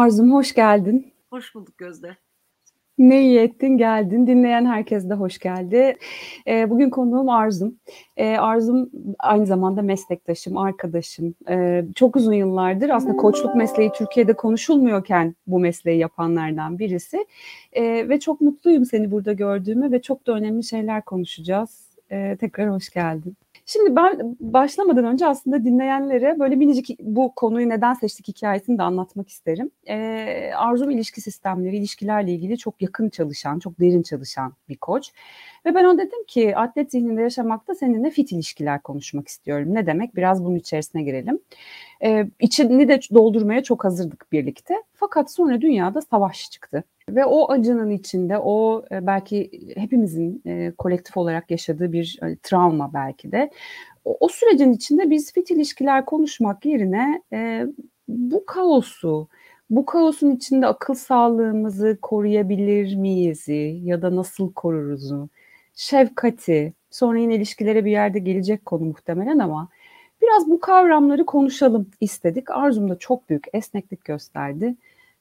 Arzum hoş geldin. Hoş bulduk Gözde. Ne iyi ettin geldin. Dinleyen herkes de hoş geldi. E, bugün konuğum Arzum. E, Arzum aynı zamanda meslektaşım, arkadaşım. E, çok uzun yıllardır aslında koçluk mesleği Türkiye'de konuşulmuyorken bu mesleği yapanlardan birisi. E, ve çok mutluyum seni burada gördüğüme ve çok da önemli şeyler konuşacağız. E, tekrar hoş geldin. Şimdi ben başlamadan önce aslında dinleyenlere böyle minicik bu konuyu neden seçtik hikayesini de anlatmak isterim. Ee, Arzum ilişki sistemleri, ilişkilerle ilgili çok yakın çalışan, çok derin çalışan bir koç. Ve ben ona dedim ki atlet zihninde yaşamakta seninle fit ilişkiler konuşmak istiyorum. Ne demek? Biraz bunun içerisine girelim. Ee, içini de doldurmaya çok hazırdık birlikte. Fakat sonra dünyada savaş çıktı. Ve o acının içinde o e, belki hepimizin e, kolektif olarak yaşadığı bir e, travma belki de. O, o sürecin içinde biz fit ilişkiler konuşmak yerine e, bu kaosu, bu kaosun içinde akıl sağlığımızı koruyabilir miyiz ya da nasıl koruruzu, şefkati, sonra yine ilişkilere bir yerde gelecek konu muhtemelen ama biraz bu kavramları konuşalım istedik. Arzum da çok büyük esneklik gösterdi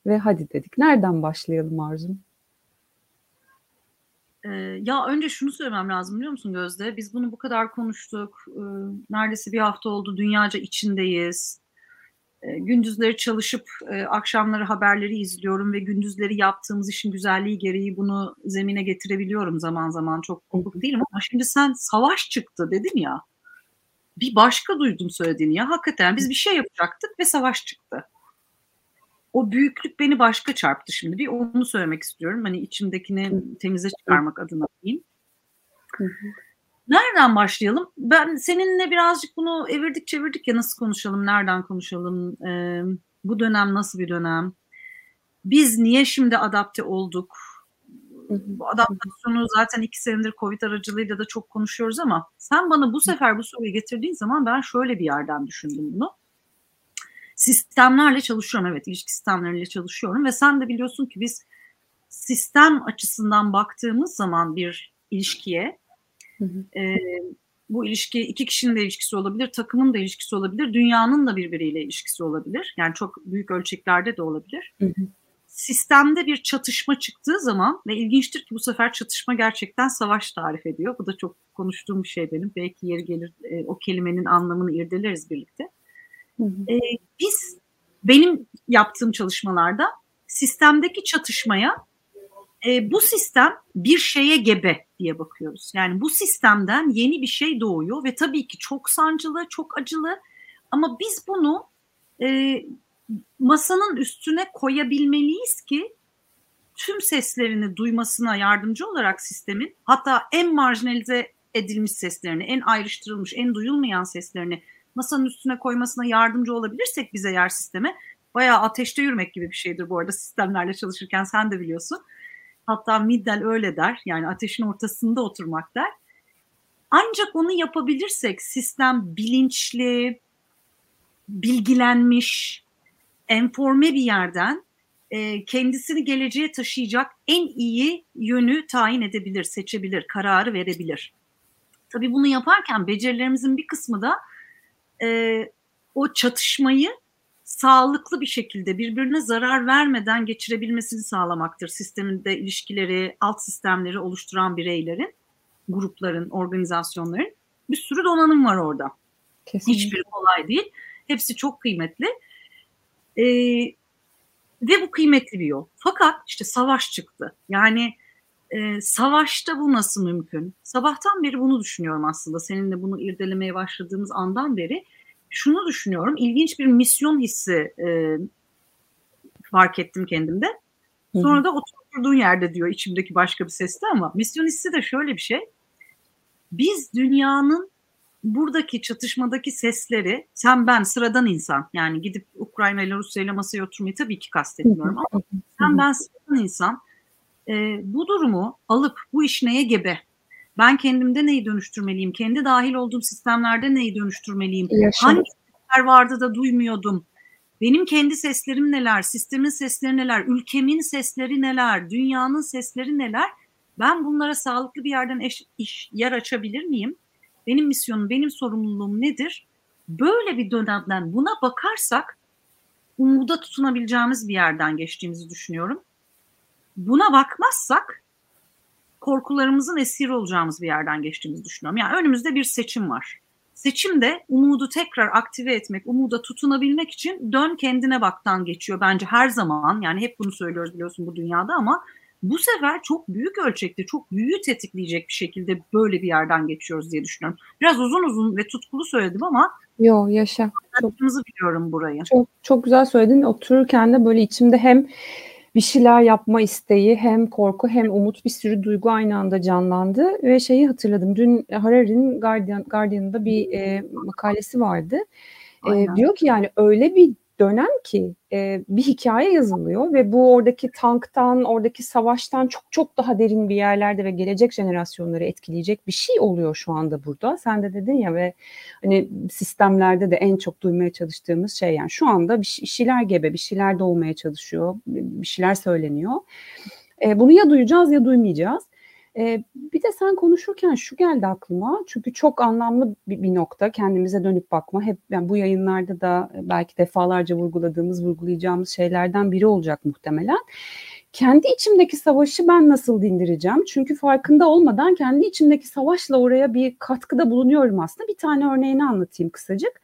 ve hadi dedik. Nereden başlayalım Arzum? Ee, ya önce şunu söylemem lazım biliyor musun Gözde? Biz bunu bu kadar konuştuk. Ee, neredeyse bir hafta oldu. Dünyaca içindeyiz. Ee, gündüzleri çalışıp e, akşamları haberleri izliyorum ve gündüzleri yaptığımız işin güzelliği gereği bunu zemine getirebiliyorum zaman zaman. Çok kopuk değilim ama şimdi sen savaş çıktı dedin ya. Bir başka duydum söylediğini ya. Hakikaten biz bir şey yapacaktık ve savaş çıktı o büyüklük beni başka çarptı şimdi. Bir onu söylemek istiyorum. Hani içimdekini temize çıkarmak adına diyeyim. Nereden başlayalım? Ben seninle birazcık bunu evirdik çevirdik ya nasıl konuşalım, nereden konuşalım, ee, bu dönem nasıl bir dönem, biz niye şimdi adapte olduk, bu adaptasyonu zaten iki senedir Covid aracılığıyla da çok konuşuyoruz ama sen bana bu sefer bu soruyu getirdiğin zaman ben şöyle bir yerden düşündüm bunu sistemlerle çalışıyorum. Evet ilişki sistemleriyle çalışıyorum ve sen de biliyorsun ki biz sistem açısından baktığımız zaman bir ilişkiye hı hı. E, bu ilişki iki kişinin de ilişkisi olabilir, takımın da ilişkisi olabilir, dünyanın da birbiriyle ilişkisi olabilir. Yani çok büyük ölçeklerde de olabilir. Hı hı. Sistemde bir çatışma çıktığı zaman ve ilginçtir ki bu sefer çatışma gerçekten savaş tarif ediyor. Bu da çok konuştuğum bir şey benim. Belki yeri gelir e, o kelimenin anlamını irdeleriz birlikte. E, biz benim yaptığım çalışmalarda sistemdeki çatışmaya e, bu sistem bir şeye gebe diye bakıyoruz. Yani bu sistemden yeni bir şey doğuyor ve tabii ki çok sancılı, çok acılı ama biz bunu e, masanın üstüne koyabilmeliyiz ki tüm seslerini duymasına yardımcı olarak sistemin hatta en marjinalize edilmiş seslerini, en ayrıştırılmış, en duyulmayan seslerini masanın üstüne koymasına yardımcı olabilirsek bize yer sisteme bayağı ateşte yürümek gibi bir şeydir bu arada sistemlerle çalışırken sen de biliyorsun. Hatta Middel öyle der yani ateşin ortasında oturmak der. Ancak onu yapabilirsek sistem bilinçli, bilgilenmiş, enforme bir yerden e, kendisini geleceğe taşıyacak en iyi yönü tayin edebilir, seçebilir, kararı verebilir. Tabii bunu yaparken becerilerimizin bir kısmı da e, o çatışmayı sağlıklı bir şekilde birbirine zarar vermeden geçirebilmesini sağlamaktır. Sisteminde ilişkileri, alt sistemleri oluşturan bireylerin, grupların, organizasyonların bir sürü donanım var orada. Kesinlikle. Hiçbiri kolay değil. Hepsi çok kıymetli. Ee, ve bu kıymetli bir yol. Fakat işte savaş çıktı. Yani e, savaşta bu nasıl mümkün? Sabahtan beri bunu düşünüyorum aslında. Seninle bunu irdelemeye başladığımız andan beri şunu düşünüyorum. İlginç bir misyon hissi e, fark ettim kendimde. Sonra da oturduğun yerde diyor içimdeki başka bir seste ama misyon hissi de şöyle bir şey. Biz dünyanın buradaki çatışmadaki sesleri sen ben sıradan insan yani gidip Ukrayna ile Rusya ile masaya oturmayı tabii ki kastetmiyorum ama sen ben sıradan insan e, bu durumu alıp bu iş neye gebe? Ben kendimde neyi dönüştürmeliyim? Kendi dahil olduğum sistemlerde neyi dönüştürmeliyim? Yaşam. Hangi sesler vardı da duymuyordum? Benim kendi seslerim neler? Sistemin sesleri neler? Ülkemin sesleri neler? Dünyanın sesleri neler? Ben bunlara sağlıklı bir yerden eş, iş, yer açabilir miyim? Benim misyonum, benim sorumluluğum nedir? Böyle bir dönemden buna bakarsak umuda tutunabileceğimiz bir yerden geçtiğimizi düşünüyorum. Buna bakmazsak korkularımızın esiri olacağımız bir yerden geçtiğimizi düşünüyorum. Yani önümüzde bir seçim var. Seçimde umudu tekrar aktive etmek, umuda tutunabilmek için dön kendine baktan geçiyor bence her zaman. Yani hep bunu söylüyoruz biliyorsun bu dünyada ama bu sefer çok büyük ölçekte, çok büyüğü tetikleyecek bir şekilde böyle bir yerden geçiyoruz diye düşünüyorum. Biraz uzun uzun ve tutkulu söyledim ama Yo yaşa. Çok, biliyorum burayı. Çok, çok güzel söyledin. Otururken de böyle içimde hem bir şeyler yapma isteği hem korku hem umut bir sürü duygu aynı anda canlandı ve şeyi hatırladım. Dün Harari'nin Guardian, Guardian'da bir e, makalesi vardı. E, diyor ki yani öyle bir dönem ki e, bir hikaye yazılıyor ve bu oradaki tanktan, oradaki savaştan çok çok daha derin bir yerlerde ve gelecek jenerasyonları etkileyecek bir şey oluyor şu anda burada. Sen de dedin ya ve hani sistemlerde de en çok duymaya çalıştığımız şey yani şu anda bir şeyler gebe, bir şeyler doğmaya çalışıyor, bir şeyler söyleniyor. E, bunu ya duyacağız ya duymayacağız. Ee, bir de sen konuşurken şu geldi aklıma çünkü çok anlamlı bir, bir nokta kendimize dönüp bakma. Hep yani bu yayınlarda da belki defalarca vurguladığımız, vurgulayacağımız şeylerden biri olacak muhtemelen. Kendi içimdeki savaşı ben nasıl dindireceğim? Çünkü farkında olmadan kendi içimdeki savaşla oraya bir katkıda bulunuyorum aslında. Bir tane örneğini anlatayım kısacık.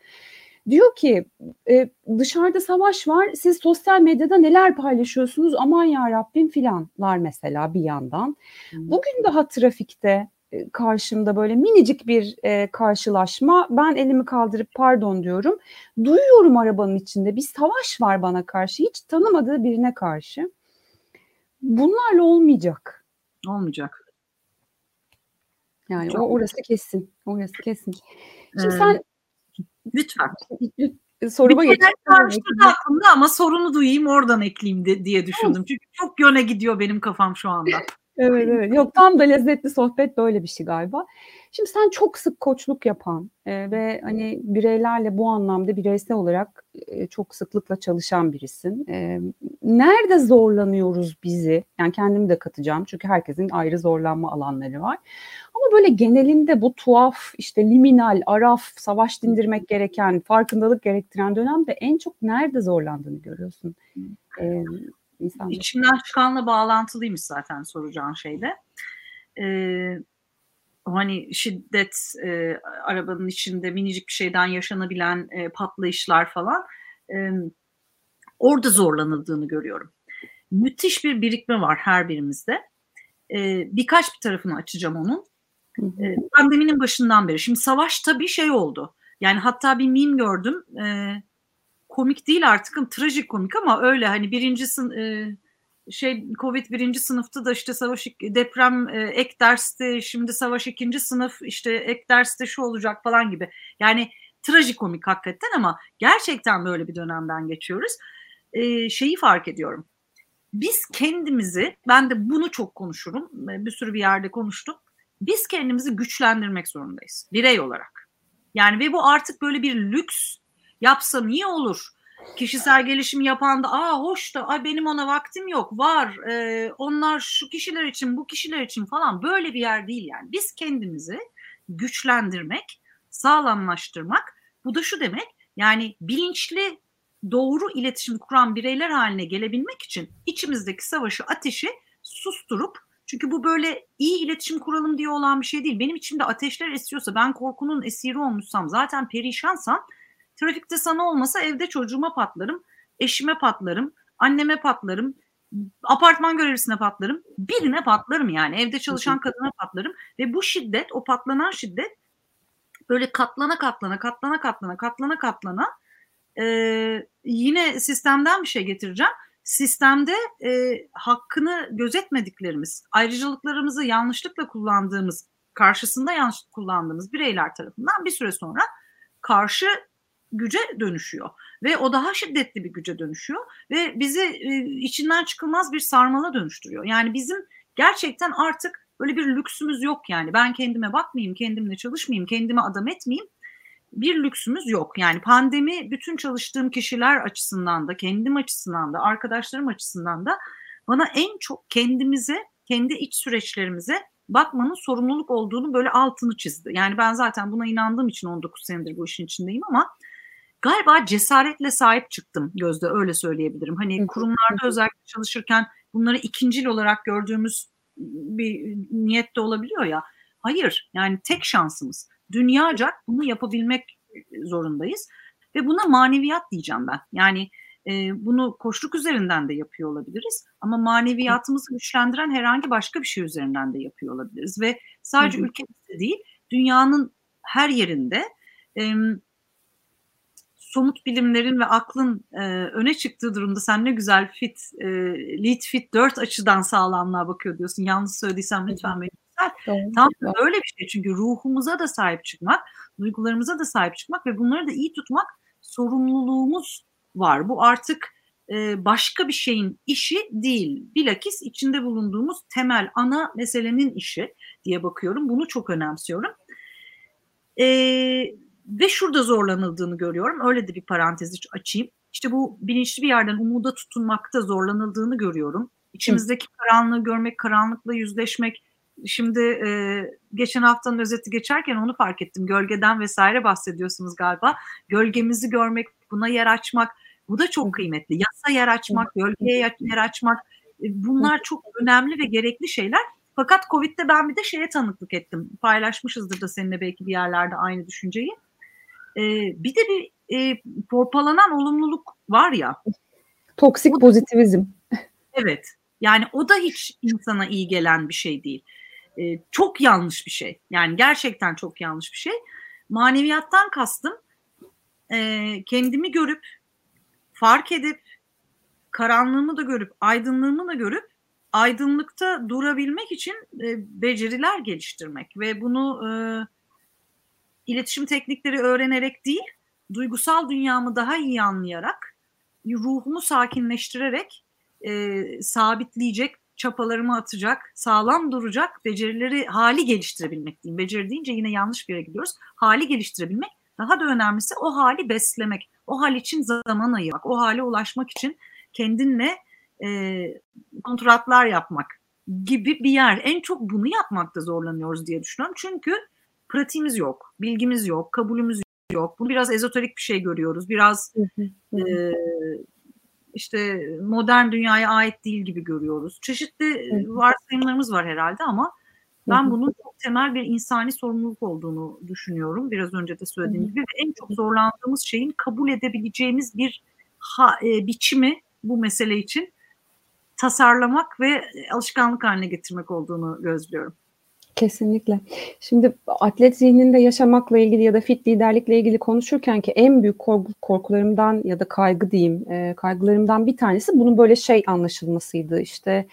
Diyor ki e, dışarıda savaş var siz sosyal medyada neler paylaşıyorsunuz aman ya Rabbim filanlar mesela bir yandan. Bugün daha trafikte e, karşımda böyle minicik bir e, karşılaşma ben elimi kaldırıp pardon diyorum. Duyuyorum arabanın içinde bir savaş var bana karşı hiç tanımadığı birine karşı. Bunlarla olmayacak. Olmayacak. Yani Çok o orası kesin. Orası kesin. Şimdi ee, sen Lütfen. Soruma geçelim. aklımda ama sorunu duyayım oradan ekleyeyim de, diye düşündüm. Çünkü çok yöne gidiyor benim kafam şu anda. evet evet. Yok tam da lezzetli sohbet böyle bir şey galiba. Şimdi sen çok sık koçluk yapan e, ve hani bireylerle bu anlamda bireysel olarak e, çok sıklıkla çalışan birisin. E, nerede zorlanıyoruz bizi? Yani kendimi de katacağım çünkü herkesin ayrı zorlanma alanları var. Ama böyle genelinde bu tuhaf işte liminal, araf, savaş dindirmek gereken, farkındalık gerektiren dönemde en çok nerede zorlandığını görüyorsun? İnsanlar. İçimden çıkanla bağlantılıymış zaten soracağın şeyde. Ee, hani şiddet e, arabanın içinde minicik bir şeyden yaşanabilen e, patlayışlar falan e, orada zorlanıldığını görüyorum. Müthiş bir birikme var her birimizde. E, birkaç bir tarafını açacağım onun. E, pandeminin başından beri. Şimdi savaş tabii şey oldu. Yani hatta bir meme gördüm. E, komik değil artık, trajik komik ama öyle hani birinci sın, e, şey Covid birinci sınıfta da işte savaş deprem e, ek derste şimdi savaş ikinci sınıf işte ek derste şu olacak falan gibi. Yani trajikomik hakikaten ama gerçekten böyle bir dönemden geçiyoruz. E, şeyi fark ediyorum. Biz kendimizi ben de bunu çok konuşurum. Bir sürü bir yerde konuştum biz kendimizi güçlendirmek zorundayız birey olarak. Yani ve bu artık böyle bir lüks yapsa niye olur? Kişisel gelişim yapan da aa hoş da ay benim ona vaktim yok var e, onlar şu kişiler için bu kişiler için falan böyle bir yer değil yani. Biz kendimizi güçlendirmek, sağlamlaştırmak bu da şu demek yani bilinçli doğru iletişim kuran bireyler haline gelebilmek için içimizdeki savaşı ateşi susturup çünkü bu böyle iyi iletişim kuralım diye olan bir şey değil. Benim içimde ateşler esiyorsa ben korkunun esiri olmuşsam zaten perişansam trafikte sana olmasa evde çocuğuma patlarım, eşime patlarım, anneme patlarım, apartman görevlisine patlarım, birine patlarım yani. Evde çalışan kadına patlarım ve bu şiddet o patlanan şiddet böyle katlana katlana katlana katlana katlana katlana e, yine sistemden bir şey getireceğim. Sistemde e, hakkını gözetmediklerimiz, ayrıcalıklarımızı yanlışlıkla kullandığımız, karşısında yanlış kullandığımız bireyler tarafından bir süre sonra karşı güce dönüşüyor ve o daha şiddetli bir güce dönüşüyor ve bizi e, içinden çıkılmaz bir sarmala dönüştürüyor. Yani bizim gerçekten artık böyle bir lüksümüz yok yani ben kendime bakmayayım, kendimle çalışmayayım, kendime adam etmeyeyim bir lüksümüz yok. Yani pandemi bütün çalıştığım kişiler açısından da, kendim açısından da, arkadaşlarım açısından da bana en çok kendimize, kendi iç süreçlerimize bakmanın sorumluluk olduğunu böyle altını çizdi. Yani ben zaten buna inandığım için 19 senedir bu işin içindeyim ama galiba cesaretle sahip çıktım Gözde öyle söyleyebilirim. Hani kurumlarda özellikle çalışırken bunları ikincil olarak gördüğümüz bir niyet de olabiliyor ya. Hayır yani tek şansımız dünyaca bunu yapabilmek zorundayız ve buna maneviyat diyeceğim ben. Yani e, bunu koşluk üzerinden de yapıyor olabiliriz ama maneviyatımızı güçlendiren herhangi başka bir şey üzerinden de yapıyor olabiliriz ve sadece ülkemizde değil dünyanın her yerinde e, somut bilimlerin ve aklın e, öne çıktığı durumda sen ne güzel fit, e, lead fit dört açıdan sağlamlığa bakıyor diyorsun. Yanlış söylediysem lütfen beni düzelt. Tam da öyle bir şey çünkü ruhumuza da sahip çıkmak, duygularımıza da sahip çıkmak ve bunları da iyi tutmak sorumluluğumuz var. Bu artık e, başka bir şeyin işi değil. Bilakis içinde bulunduğumuz temel ana meselenin işi diye bakıyorum. Bunu çok önemsiyorum. Eee ve şurada zorlanıldığını görüyorum. Öyle de bir parantez açayım. İşte bu bilinçli bir yerden umuda tutunmakta zorlanıldığını görüyorum. İçimizdeki karanlığı görmek, karanlıkla yüzleşmek. Şimdi e, geçen haftanın özeti geçerken onu fark ettim. Gölgeden vesaire bahsediyorsunuz galiba. Gölgemizi görmek, buna yer açmak. Bu da çok kıymetli. Yasa yer açmak, gölgeye yer açmak. E, bunlar çok önemli ve gerekli şeyler. Fakat Covid'de ben bir de şeye tanıklık ettim. Paylaşmışızdır da seninle belki bir yerlerde aynı düşünceyi e, bir de bir e, porpalanan olumluluk var ya. Toksik o, pozitivizm. Evet. Yani o da hiç insana iyi gelen bir şey değil. E, çok yanlış bir şey. Yani gerçekten çok yanlış bir şey. Maneviyattan kastım e, kendimi görüp, fark edip, karanlığımı da görüp, aydınlığımı da görüp aydınlıkta durabilmek için e, beceriler geliştirmek ve bunu e, iletişim teknikleri öğrenerek değil, duygusal dünyamı daha iyi anlayarak, ruhumu sakinleştirerek e, sabitleyecek, çapalarımı atacak, sağlam duracak becerileri hali geliştirebilmek diyeyim. Beceri deyince yine yanlış bir yere gidiyoruz. Hali geliştirebilmek, daha da önemlisi o hali beslemek. O hal için zaman ayırmak, o hale ulaşmak için kendinle e, kontratlar yapmak gibi bir yer. En çok bunu yapmakta zorlanıyoruz diye düşünüyorum. Çünkü pratiğimiz yok, bilgimiz yok, kabulümüz yok. Bunu biraz ezoterik bir şey görüyoruz. Biraz e, işte modern dünyaya ait değil gibi görüyoruz. Çeşitli varsayımlarımız var herhalde ama ben bunun çok temel bir insani sorumluluk olduğunu düşünüyorum. Biraz önce de söylediğim gibi. En çok zorlandığımız şeyin kabul edebileceğimiz bir ha, e, biçimi bu mesele için tasarlamak ve alışkanlık haline getirmek olduğunu gözlüyorum. Kesinlikle. Şimdi atlet zihninde yaşamakla ilgili ya da fit liderlikle ilgili konuşurken ki en büyük korku, korkularımdan ya da kaygı diyeyim, e, kaygılarımdan bir tanesi bunun böyle şey anlaşılmasıydı. İşte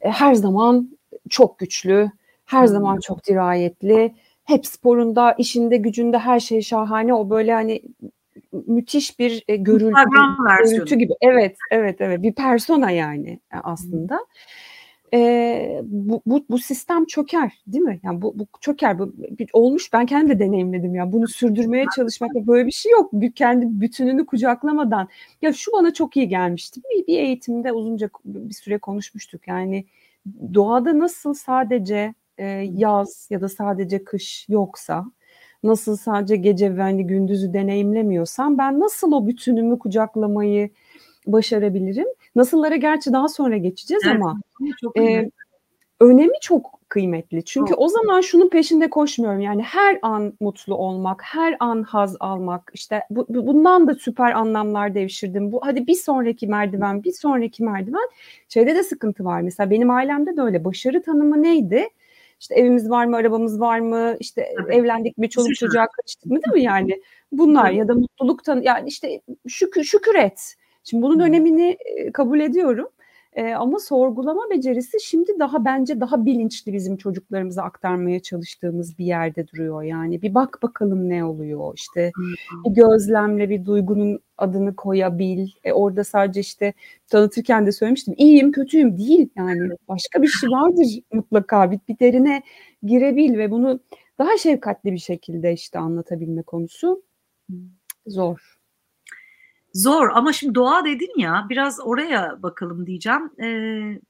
e, her zaman çok güçlü, her hmm. zaman çok dirayetli, hep sporunda, işinde, gücünde her şey şahane. O böyle hani müthiş bir e, görüntü, görüntü gibi. Evet, evet, evet. Bir persona yani e, aslında. Hmm e, bu, bu, bu sistem çöker değil mi? Yani bu, bu çöker. Bu, bir, olmuş ben kendim de deneyimledim ya. Bunu sürdürmeye çalışmakla böyle bir şey yok. Bir, kendi bütününü kucaklamadan. Ya şu bana çok iyi gelmişti. Bir, bir eğitimde uzunca bir süre konuşmuştuk. Yani doğada nasıl sadece e, yaz ya da sadece kış yoksa nasıl sadece gece ve hani gündüzü deneyimlemiyorsam ben nasıl o bütünümü kucaklamayı başarabilirim? Nasıllara gerçi daha sonra geçeceğiz evet, ama çok e, önemi çok kıymetli. Çünkü çok. o zaman şunun peşinde koşmuyorum. Yani her an mutlu olmak, her an haz almak. İşte bu, bundan da süper anlamlar devşirdim. Bu hadi bir sonraki merdiven, bir sonraki merdiven. Şeyde de sıkıntı var. Mesela benim ailemde de öyle. Başarı tanımı neydi? İşte evimiz var mı, arabamız var mı? İşte Tabii. evlendik mi, çoluk çocuğa kaçtık mı değil mi yani? Bunlar ya da mutluluk tanı yani işte şükür şükür et. Şimdi bunun önemini kabul ediyorum. E, ama sorgulama becerisi şimdi daha bence daha bilinçli bizim çocuklarımıza aktarmaya çalıştığımız bir yerde duruyor. Yani bir bak bakalım ne oluyor işte bir gözlemle bir duygunun adını koyabil. E, orada sadece işte tanıtırken de söylemiştim iyiyim kötüyüm değil yani başka bir şey vardır mutlaka bir, bir derine girebil ve bunu daha şefkatli bir şekilde işte anlatabilme konusu zor. Zor ama şimdi doğa dedin ya biraz oraya bakalım diyeceğim. Ee,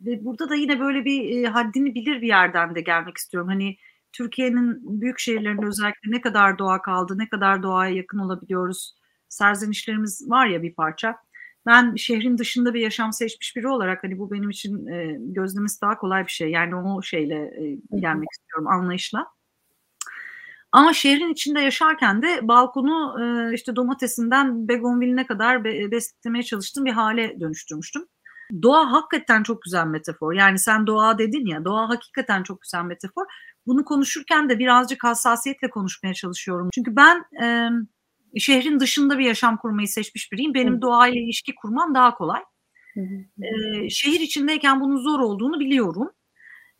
ve burada da yine böyle bir e, haddini bilir bir yerden de gelmek istiyorum. Hani Türkiye'nin büyük şehirlerinde özellikle ne kadar doğa kaldı, ne kadar doğaya yakın olabiliyoruz. Serzenişlerimiz var ya bir parça. Ben şehrin dışında bir yaşam seçmiş biri olarak hani bu benim için e, gözlemesi daha kolay bir şey. Yani o şeyle e, gelmek istiyorum anlayışla. Ama şehrin içinde yaşarken de balkonu e, işte domatesinden begonviline kadar be, beslemeye çalıştığım bir hale dönüştürmüştüm. Doğa hakikaten çok güzel metafor. Yani sen doğa dedin ya, doğa hakikaten çok güzel metafor. Bunu konuşurken de birazcık hassasiyetle konuşmaya çalışıyorum. Çünkü ben e, şehrin dışında bir yaşam kurmayı seçmiş biriyim. Benim Hı. doğayla ilişki kurmam daha kolay. Hı hı. E, şehir içindeyken bunun zor olduğunu biliyorum.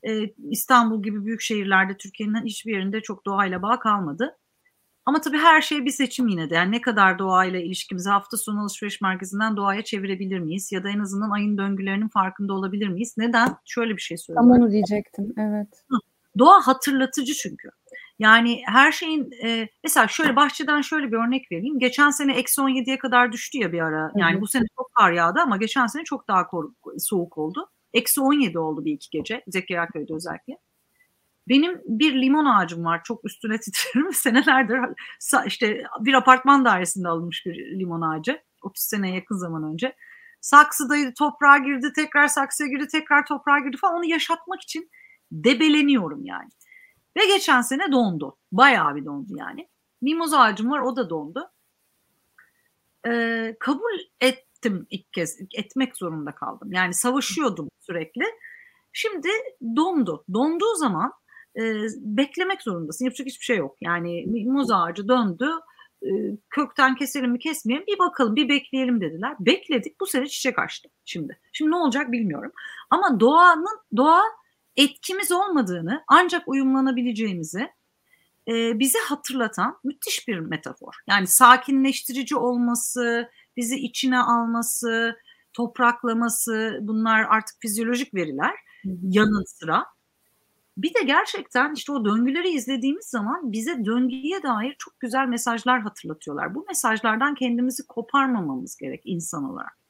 E, İstanbul gibi büyük şehirlerde Türkiye'nin hiçbir yerinde çok doğayla bağ kalmadı. Ama tabii her şey bir seçim yine de. Yani ne kadar doğayla ilişkimizi hafta sonu alışveriş merkezinden doğaya çevirebilir miyiz? Ya da en azından ayın döngülerinin farkında olabilir miyiz? Neden? Şöyle bir şey söyleyeyim. Tam onu diyecektim, evet. Doğa hatırlatıcı çünkü. Yani her şeyin e, mesela şöyle bahçeden şöyle bir örnek vereyim. Geçen sene eksi 17'ye kadar düştü ya bir ara. Yani bu sene çok kar yağdı ama geçen sene çok daha soğuk oldu. Eksi 17 oldu bir iki gece Zekeriya Köy'de özellikle. Benim bir limon ağacım var. Çok üstüne titrerim. Senelerdir işte bir apartman dairesinde alınmış bir limon ağacı. 30 sene yakın zaman önce. Saksıdaydı, toprağa girdi, tekrar saksıya girdi, tekrar toprağa girdi falan. Onu yaşatmak için debeleniyorum yani. Ve geçen sene dondu. Bayağı bir dondu yani. Mimoz ağacım var o da dondu. Ee, kabul ettim ilk kez. Etmek zorunda kaldım. Yani savaşıyordum sürekli. Şimdi dondu. Donduğu zaman e, beklemek zorundasın. Yapacak hiçbir şey yok. Yani muz ağacı döndü. E, kökten keselim mi kesmeyelim bir bakalım bir bekleyelim dediler. Bekledik bu sene çiçek açtı şimdi. Şimdi ne olacak bilmiyorum. Ama doğanın doğa etkimiz olmadığını ancak uyumlanabileceğimizi e, bize hatırlatan müthiş bir metafor. Yani sakinleştirici olması, bizi içine alması, topraklaması bunlar artık fizyolojik veriler yanı sıra. Bir de gerçekten işte o döngüleri izlediğimiz zaman bize döngüye dair çok güzel mesajlar hatırlatıyorlar. Bu mesajlardan kendimizi koparmamamız gerek insan olarak.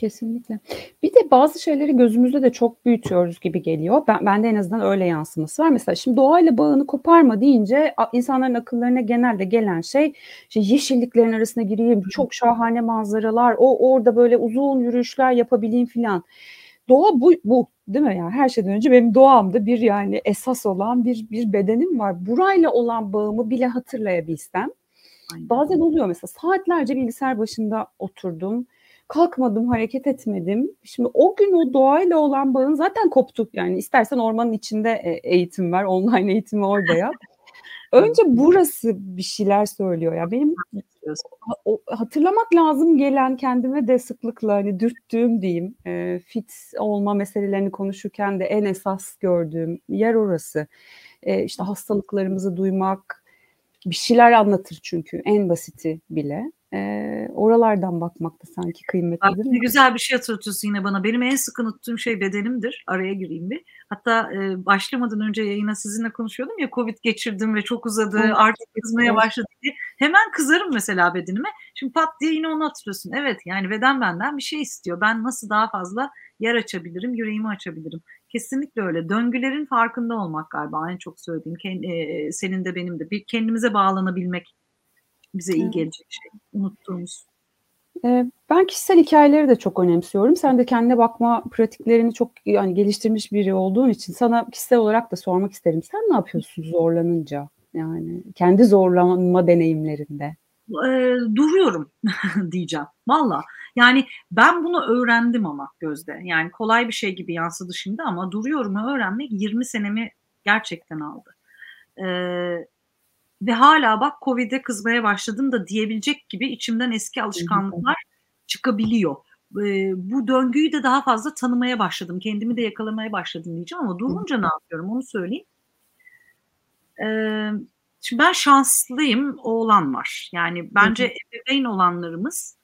Kesinlikle. Bir de bazı şeyleri gözümüzde de çok büyütüyoruz gibi geliyor. Ben, bende en azından öyle yansıması var. Mesela şimdi doğayla bağını koparma deyince insanların akıllarına genelde gelen şey işte yeşilliklerin arasına gireyim, çok şahane manzaralar, o orada böyle uzun yürüyüşler yapabileyim filan. Doğa bu, bu değil mi? Yani her şeyden önce benim doğamda bir yani esas olan bir bir bedenim var. Burayla olan bağımı bile hatırlayabilsem. Aynen. Bazen oluyor mesela saatlerce bilgisayar başında oturdum kalkmadım, hareket etmedim. Şimdi o gün o doğayla olan bağın zaten koptu. Yani istersen ormanın içinde e, eğitim ver, online eğitimi orada yap. Önce burası bir şeyler söylüyor ya. Benim hatırlamak lazım gelen kendime de sıklıkla hani dürttüğüm diyeyim e, fit olma meselelerini konuşurken de en esas gördüğüm yer orası. E, işte hastalıklarımızı duymak bir şeyler anlatır çünkü en basiti bile. E, oralardan bakmak da sanki kıymetli Bak, değil mi? Güzel bir şey hatırlatıyorsun yine bana. Benim en sık unuttuğum şey bedenimdir. Araya gireyim bir. Hatta e, başlamadan önce yayına sizinle konuşuyordum ya Covid geçirdim ve çok uzadı evet. artık kızmaya başladı diye. Hemen kızarım mesela bedenime. Şimdi pat diye yine onu hatırlıyorsun. Evet yani beden benden bir şey istiyor. Ben nasıl daha fazla yer açabilirim, yüreğimi açabilirim. Kesinlikle öyle. Döngülerin farkında olmak galiba en çok söylediğim. E, senin de benim de. Bir kendimize bağlanabilmek bize iyi gelecek şey. Unuttuğumuz. Ben kişisel hikayeleri de çok önemsiyorum. Sen de kendine bakma pratiklerini çok yani geliştirmiş biri olduğun için sana kişisel olarak da sormak isterim. Sen ne yapıyorsun zorlanınca? Yani kendi zorlanma deneyimlerinde. E, duruyorum diyeceğim. Valla. Yani ben bunu öğrendim ama Gözde. Yani kolay bir şey gibi yansıdı şimdi ama duruyorum öğrenmek 20 senemi gerçekten aldı. E, ve hala bak Covid'e kızmaya başladım da diyebilecek gibi içimden eski alışkanlıklar çıkabiliyor. E, bu döngüyü de daha fazla tanımaya başladım. Kendimi de yakalamaya başladım diyeceğim ama durunca ne yapıyorum onu söyleyeyim. E, şimdi ben şanslıyım oğlan var. Yani bence ebeveyn olanlarımız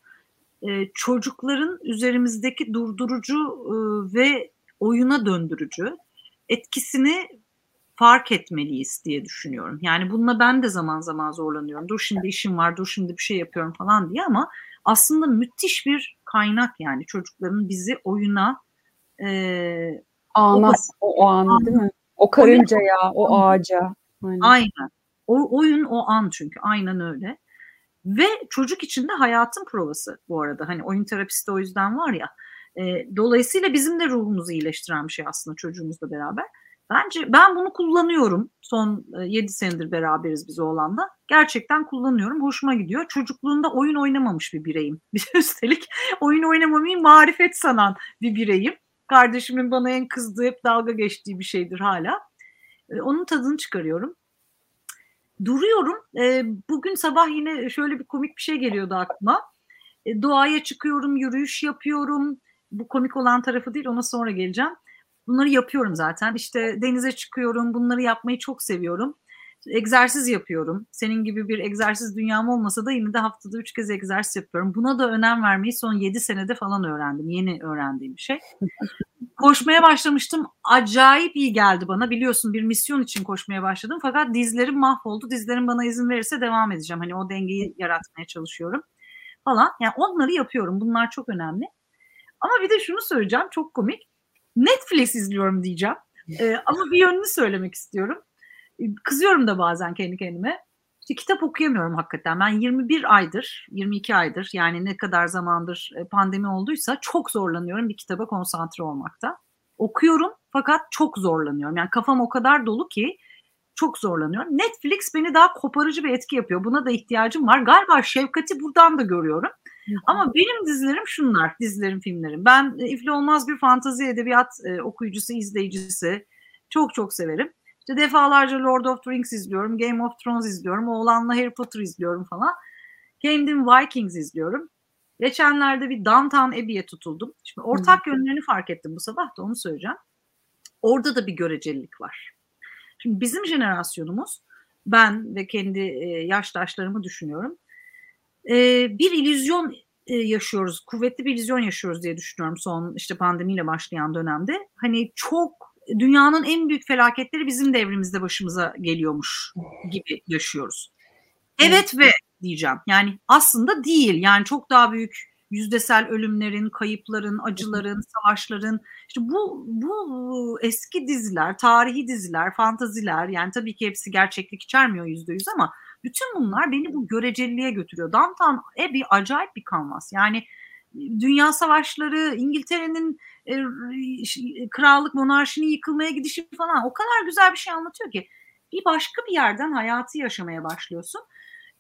e, çocukların üzerimizdeki durdurucu e, ve oyuna döndürücü etkisini fark etmeliyiz diye düşünüyorum. Yani bununla ben de zaman zaman zorlanıyorum. Dur şimdi işim var, dur şimdi bir şey yapıyorum falan diye ama aslında müthiş bir kaynak yani çocukların bizi oyuna e, ana, o, o an değil mi? O karıncaya, o ağaca. Aynen. Aynen. O oyun o an çünkü aynen öyle. Ve çocuk için de hayatın provası bu arada. Hani oyun terapisti o yüzden var ya. E, dolayısıyla bizim de ruhumuzu iyileştiren bir şey aslında çocuğumuzla beraber. Bence ben bunu kullanıyorum. Son 7 e, senedir beraberiz biz oğlanla. Gerçekten kullanıyorum. Hoşuma gidiyor. Çocukluğunda oyun oynamamış bir bireyim. Bir üstelik oyun oynamamayı marifet sanan bir bireyim. Kardeşimin bana en kızdığı hep dalga geçtiği bir şeydir hala. E, onun tadını çıkarıyorum. Duruyorum. E, bugün sabah yine şöyle bir komik bir şey geliyordu aklıma. Doğaya çıkıyorum, yürüyüş yapıyorum. Bu komik olan tarafı değil ona sonra geleceğim Bunları yapıyorum zaten. İşte denize çıkıyorum. Bunları yapmayı çok seviyorum. Egzersiz yapıyorum. Senin gibi bir egzersiz dünyam olmasa da yine de haftada üç kez egzersiz yapıyorum. Buna da önem vermeyi son yedi senede falan öğrendim. Yeni öğrendiğim bir şey. Koşmaya başlamıştım. Acayip iyi geldi bana. Biliyorsun bir misyon için koşmaya başladım. Fakat dizlerim mahvoldu. Dizlerim bana izin verirse devam edeceğim. Hani o dengeyi yaratmaya çalışıyorum falan. Yani onları yapıyorum. Bunlar çok önemli. Ama bir de şunu söyleyeceğim. Çok komik. Netflix izliyorum diyeceğim. Ee, ama bir yönünü söylemek istiyorum. Ee, kızıyorum da bazen kendi kendime. İşte kitap okuyamıyorum hakikaten. Ben 21 aydır, 22 aydır yani ne kadar zamandır e, pandemi olduysa çok zorlanıyorum bir kitaba konsantre olmakta. Okuyorum fakat çok zorlanıyorum. Yani kafam o kadar dolu ki çok zorlanıyorum. Netflix beni daha koparıcı bir etki yapıyor. Buna da ihtiyacım var. Galiba şefkati buradan da görüyorum. Ama benim dizilerim şunlar, dizilerim, filmlerim. Ben e, ifli olmaz bir fantazi edebiyat e, okuyucusu, izleyicisi. Çok çok severim. İşte defalarca Lord of the Rings izliyorum, Game of Thrones izliyorum, oğlanla Harry Potter izliyorum falan. Kendim Vikings izliyorum. Geçenlerde bir Downtown Abbey'e tutuldum. Şimdi ortak yönlerini fark ettim bu sabah da onu söyleyeceğim. Orada da bir görecelilik var. Şimdi bizim jenerasyonumuz, ben ve kendi e, yaştaşlarımı düşünüyorum e, bir illüzyon e, yaşıyoruz, kuvvetli bir illüzyon yaşıyoruz diye düşünüyorum son işte pandemiyle başlayan dönemde. Hani çok dünyanın en büyük felaketleri bizim devrimizde başımıza geliyormuş gibi yaşıyoruz. Evet ve diyeceğim. Yani aslında değil. Yani çok daha büyük yüzdesel ölümlerin, kayıpların, acıların, savaşların. İşte bu bu eski diziler, tarihi diziler, fantaziler yani tabii ki hepsi gerçeklik içermiyor yüzde yüz ama bütün bunlar beni bu göreceliliğe götürüyor. Downton Abbey acayip bir kanvas. Yani dünya savaşları, İngiltere'nin e, krallık monarşinin yıkılmaya gidişi falan o kadar güzel bir şey anlatıyor ki bir başka bir yerden hayatı yaşamaya başlıyorsun.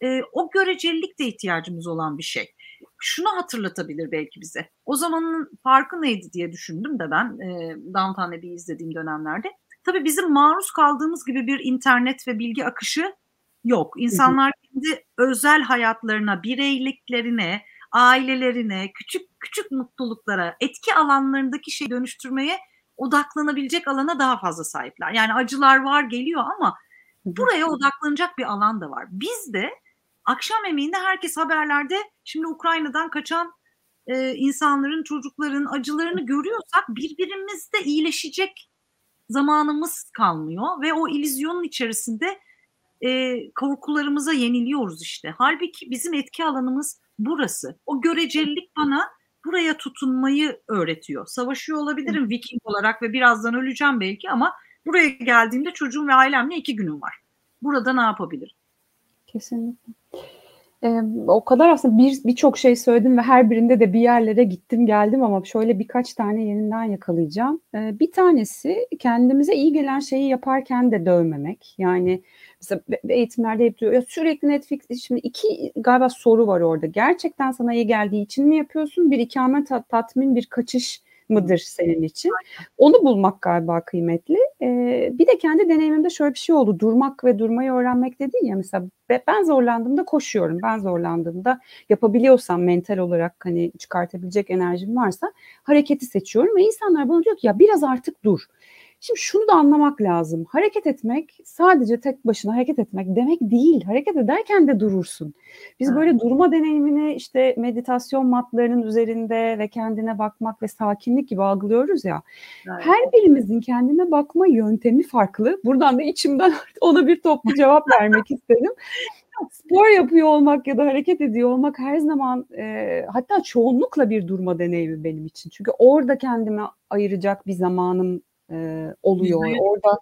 E, o görecelilik de ihtiyacımız olan bir şey. Şunu hatırlatabilir belki bize. O zamanın farkı neydi diye düşündüm de ben e, Downton Abbey'i izlediğim dönemlerde. Tabii bizim maruz kaldığımız gibi bir internet ve bilgi akışı yok. İnsanlar kendi özel hayatlarına, bireyliklerine, ailelerine, küçük küçük mutluluklara, etki alanlarındaki şey dönüştürmeye odaklanabilecek alana daha fazla sahipler. Yani acılar var geliyor ama buraya odaklanacak bir alan da var. Biz de akşam yemeğinde herkes haberlerde şimdi Ukrayna'dan kaçan e, insanların, çocukların acılarını görüyorsak birbirimizde iyileşecek zamanımız kalmıyor ve o ilizyonun içerisinde e, korkularımıza yeniliyoruz işte. Halbuki bizim etki alanımız burası. O görecelilik bana buraya tutunmayı öğretiyor. Savaşıyor olabilirim Viking olarak ve birazdan öleceğim belki ama buraya geldiğimde çocuğum ve ailemle iki günüm var. Burada ne yapabilirim? Kesinlikle. Ee, o kadar aslında bir birçok şey söyledim ve her birinde de bir yerlere gittim geldim ama şöyle birkaç tane yerinden yakalayacağım. Ee, bir tanesi kendimize iyi gelen şeyi yaparken de dövmemek. Yani mesela eğitimlerde hep diyor ya sürekli Netflix şimdi iki galiba soru var orada. Gerçekten sana iyi geldiği için mi yapıyorsun? Bir ikamet tatmin bir kaçış mıdır senin için? Onu bulmak galiba kıymetli. Ee, bir de kendi deneyimimde şöyle bir şey oldu. Durmak ve durmayı öğrenmek dedin ya mesela ben zorlandığımda koşuyorum. Ben zorlandığımda yapabiliyorsam mental olarak hani çıkartabilecek enerjim varsa hareketi seçiyorum ve insanlar bana diyor ki ya biraz artık dur. Şimdi şunu da anlamak lazım. Hareket etmek sadece tek başına hareket etmek demek değil. Hareket ederken de durursun. Biz böyle durma deneyimini işte meditasyon matlarının üzerinde ve kendine bakmak ve sakinlik gibi algılıyoruz ya. Her birimizin kendine bakma yöntemi farklı. Buradan da içimden ona bir toplu cevap vermek istedim. Spor yapıyor olmak ya da hareket ediyor olmak her zaman e, hatta çoğunlukla bir durma deneyimi benim için. Çünkü orada kendime ayıracak bir zamanım e, oluyor. Orada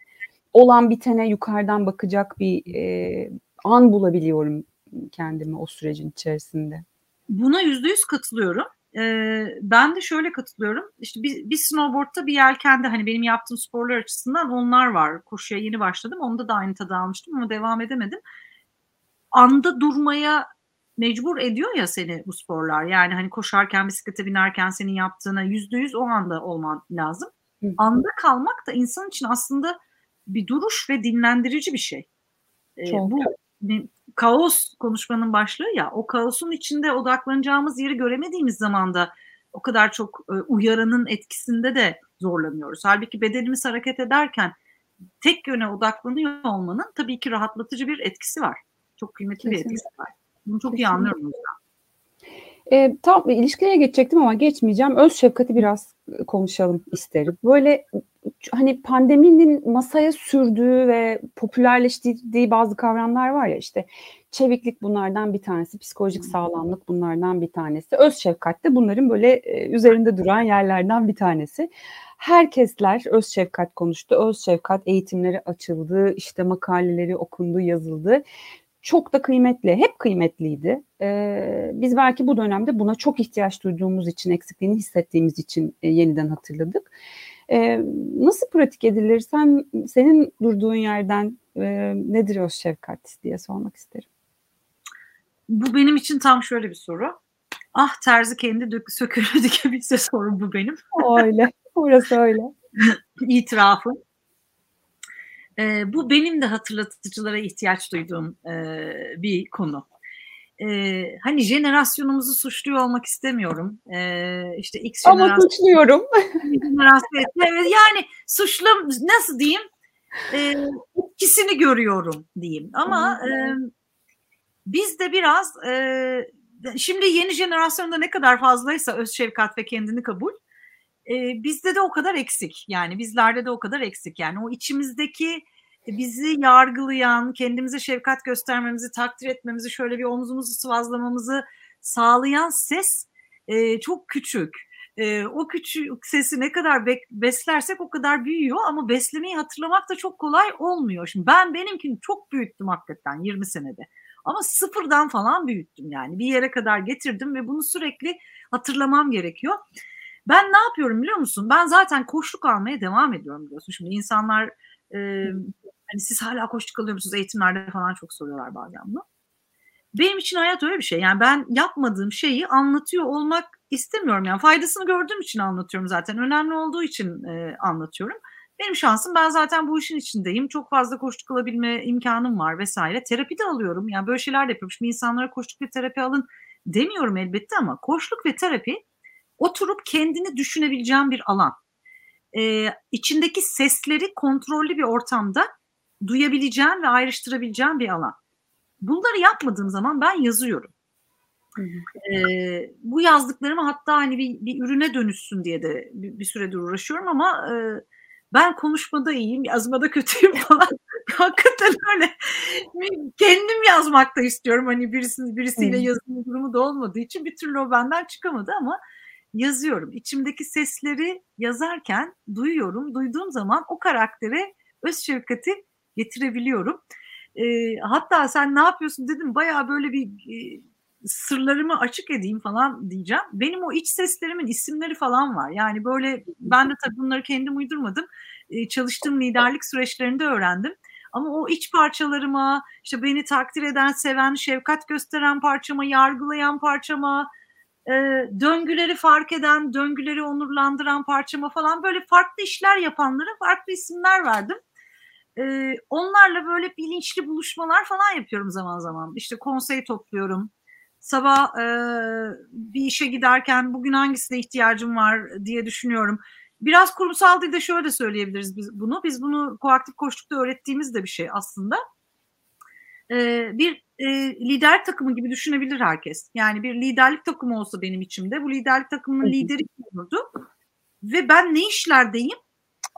olan bitene yukarıdan bakacak bir e, an bulabiliyorum kendimi o sürecin içerisinde. Buna yüzde yüz katılıyorum. Ee, ben de şöyle katılıyorum. İşte bir, bir snowboardta bir yelkende hani benim yaptığım sporlar açısından onlar var. Koşuya yeni başladım. Onda da aynı tadı almıştım ama devam edemedim. Anda durmaya mecbur ediyor ya seni bu sporlar. Yani hani koşarken, bisiklete binerken senin yaptığına yüzde yüz o anda olman lazım. Anda kalmak da insan için aslında bir duruş ve dinlendirici bir şey. Ee, bu kaos konuşmanın başlığı ya o kaosun içinde odaklanacağımız yeri göremediğimiz zaman da o kadar çok e, uyaranın etkisinde de zorlanıyoruz. Halbuki bedenimiz hareket ederken tek yöne odaklanıyor olmanın tabii ki rahatlatıcı bir etkisi var. Çok kıymetli Kesinlikle. bir etkisi var. Bunu çok Kesinlikle. iyi anlıyorum. E, tam ilişkiye geçecektim ama geçmeyeceğim. Öz şefkati biraz konuşalım isterim. Böyle hani pandeminin masaya sürdüğü ve popülerleştirdiği bazı kavramlar var ya işte çeviklik bunlardan bir tanesi, psikolojik sağlamlık bunlardan bir tanesi. Öz şefkat de bunların böyle e, üzerinde duran yerlerden bir tanesi. Herkesler öz şefkat konuştu. Öz şefkat eğitimleri açıldı, işte makaleleri okundu, yazıldı çok da kıymetli, hep kıymetliydi. Ee, biz belki bu dönemde buna çok ihtiyaç duyduğumuz için, eksikliğini hissettiğimiz için e, yeniden hatırladık. Ee, nasıl pratik edilir? Sen senin durduğun yerden e, nedir o şefkat diye sormak isterim. Bu benim için tam şöyle bir soru. Ah terzi kendi dök sökülü dikebilse sorun bu benim. Öyle. Orası öyle. İtirafım. E, bu benim de hatırlatıcılara ihtiyaç duyduğum e, bir konu. E, hani jenerasyonumuzu suçluyor olmak istemiyorum. E, işte X jenerasyon. Ama suçluyorum. evet, yani suçlu nasıl diyeyim? E, etkisini görüyorum diyeyim. Ama e, biz de biraz e, şimdi yeni jenerasyonda ne kadar fazlaysa öz şefkat ve kendini kabul e, bizde de o kadar eksik. Yani bizlerde de o kadar eksik. Yani o içimizdeki bizi yargılayan, kendimize şefkat göstermemizi, takdir etmemizi, şöyle bir omzumuzu sıvazlamamızı sağlayan ses e, çok küçük. E, o küçük sesi ne kadar be- beslersek o kadar büyüyor ama beslemeyi hatırlamak da çok kolay olmuyor. Şimdi ben benimkini çok büyüttüm hakikaten 20 senede. Ama sıfırdan falan büyüttüm yani bir yere kadar getirdim ve bunu sürekli hatırlamam gerekiyor. Ben ne yapıyorum biliyor musun? Ben zaten koşluk almaya devam ediyorum biliyorsun. Şimdi insanlar e, hani siz hala koşluk alıyor musunuz? Eğitimlerde falan çok soruyorlar bazen bunu. Benim için hayat öyle bir şey. Yani ben yapmadığım şeyi anlatıyor olmak istemiyorum. Yani faydasını gördüğüm için anlatıyorum zaten. Önemli olduğu için e, anlatıyorum. Benim şansım ben zaten bu işin içindeyim. Çok fazla koştuk alabilme imkanım var vesaire. Terapi de alıyorum. Yani böyle şeyler de yapıyorum. Şimdi insanlara koştuk ve terapi alın demiyorum elbette ama koşluk ve terapi oturup kendini düşünebileceğin bir alan. Ee, içindeki sesleri kontrollü bir ortamda duyabileceğin ve ayrıştırabileceğin bir alan. Bunları yapmadığım zaman ben yazıyorum. Ee, bu yazdıklarımı hatta hani bir, bir ürüne dönüşsün diye de bir, bir süredir uğraşıyorum ama e, ben konuşmada iyiyim, yazmada kötüyüm falan. Hakikaten öyle. Kendim yazmakta istiyorum. Hani birisi, birisiyle yazma durumu da olmadığı için bir türlü o benden çıkamadı ama yazıyorum. İçimdeki sesleri yazarken duyuyorum. Duyduğum zaman o karaktere öz şefkati getirebiliyorum. E, hatta sen ne yapıyorsun dedim bayağı böyle bir e, sırlarımı açık edeyim falan diyeceğim. Benim o iç seslerimin isimleri falan var. Yani böyle ben de tabii bunları kendim uydurmadım. E, çalıştığım liderlik süreçlerinde öğrendim. Ama o iç parçalarıma, işte beni takdir eden, seven, şefkat gösteren parçama, yargılayan parçama, e, döngüleri fark eden, döngüleri onurlandıran parçama falan böyle farklı işler yapanlara farklı isimler verdim. E, onlarla böyle bilinçli buluşmalar falan yapıyorum zaman zaman. İşte konsey topluyorum. Sabah e, bir işe giderken bugün hangisine ihtiyacım var diye düşünüyorum. Biraz kurumsal dilde şöyle söyleyebiliriz biz bunu. Biz bunu koaktif koştukta öğrettiğimiz de bir şey aslında. E, bir e, lider takımı gibi düşünebilir herkes. Yani bir liderlik takımı olsa benim içimde bu liderlik takımının lideri kim olurdu? Ve ben ne işlerdeyim?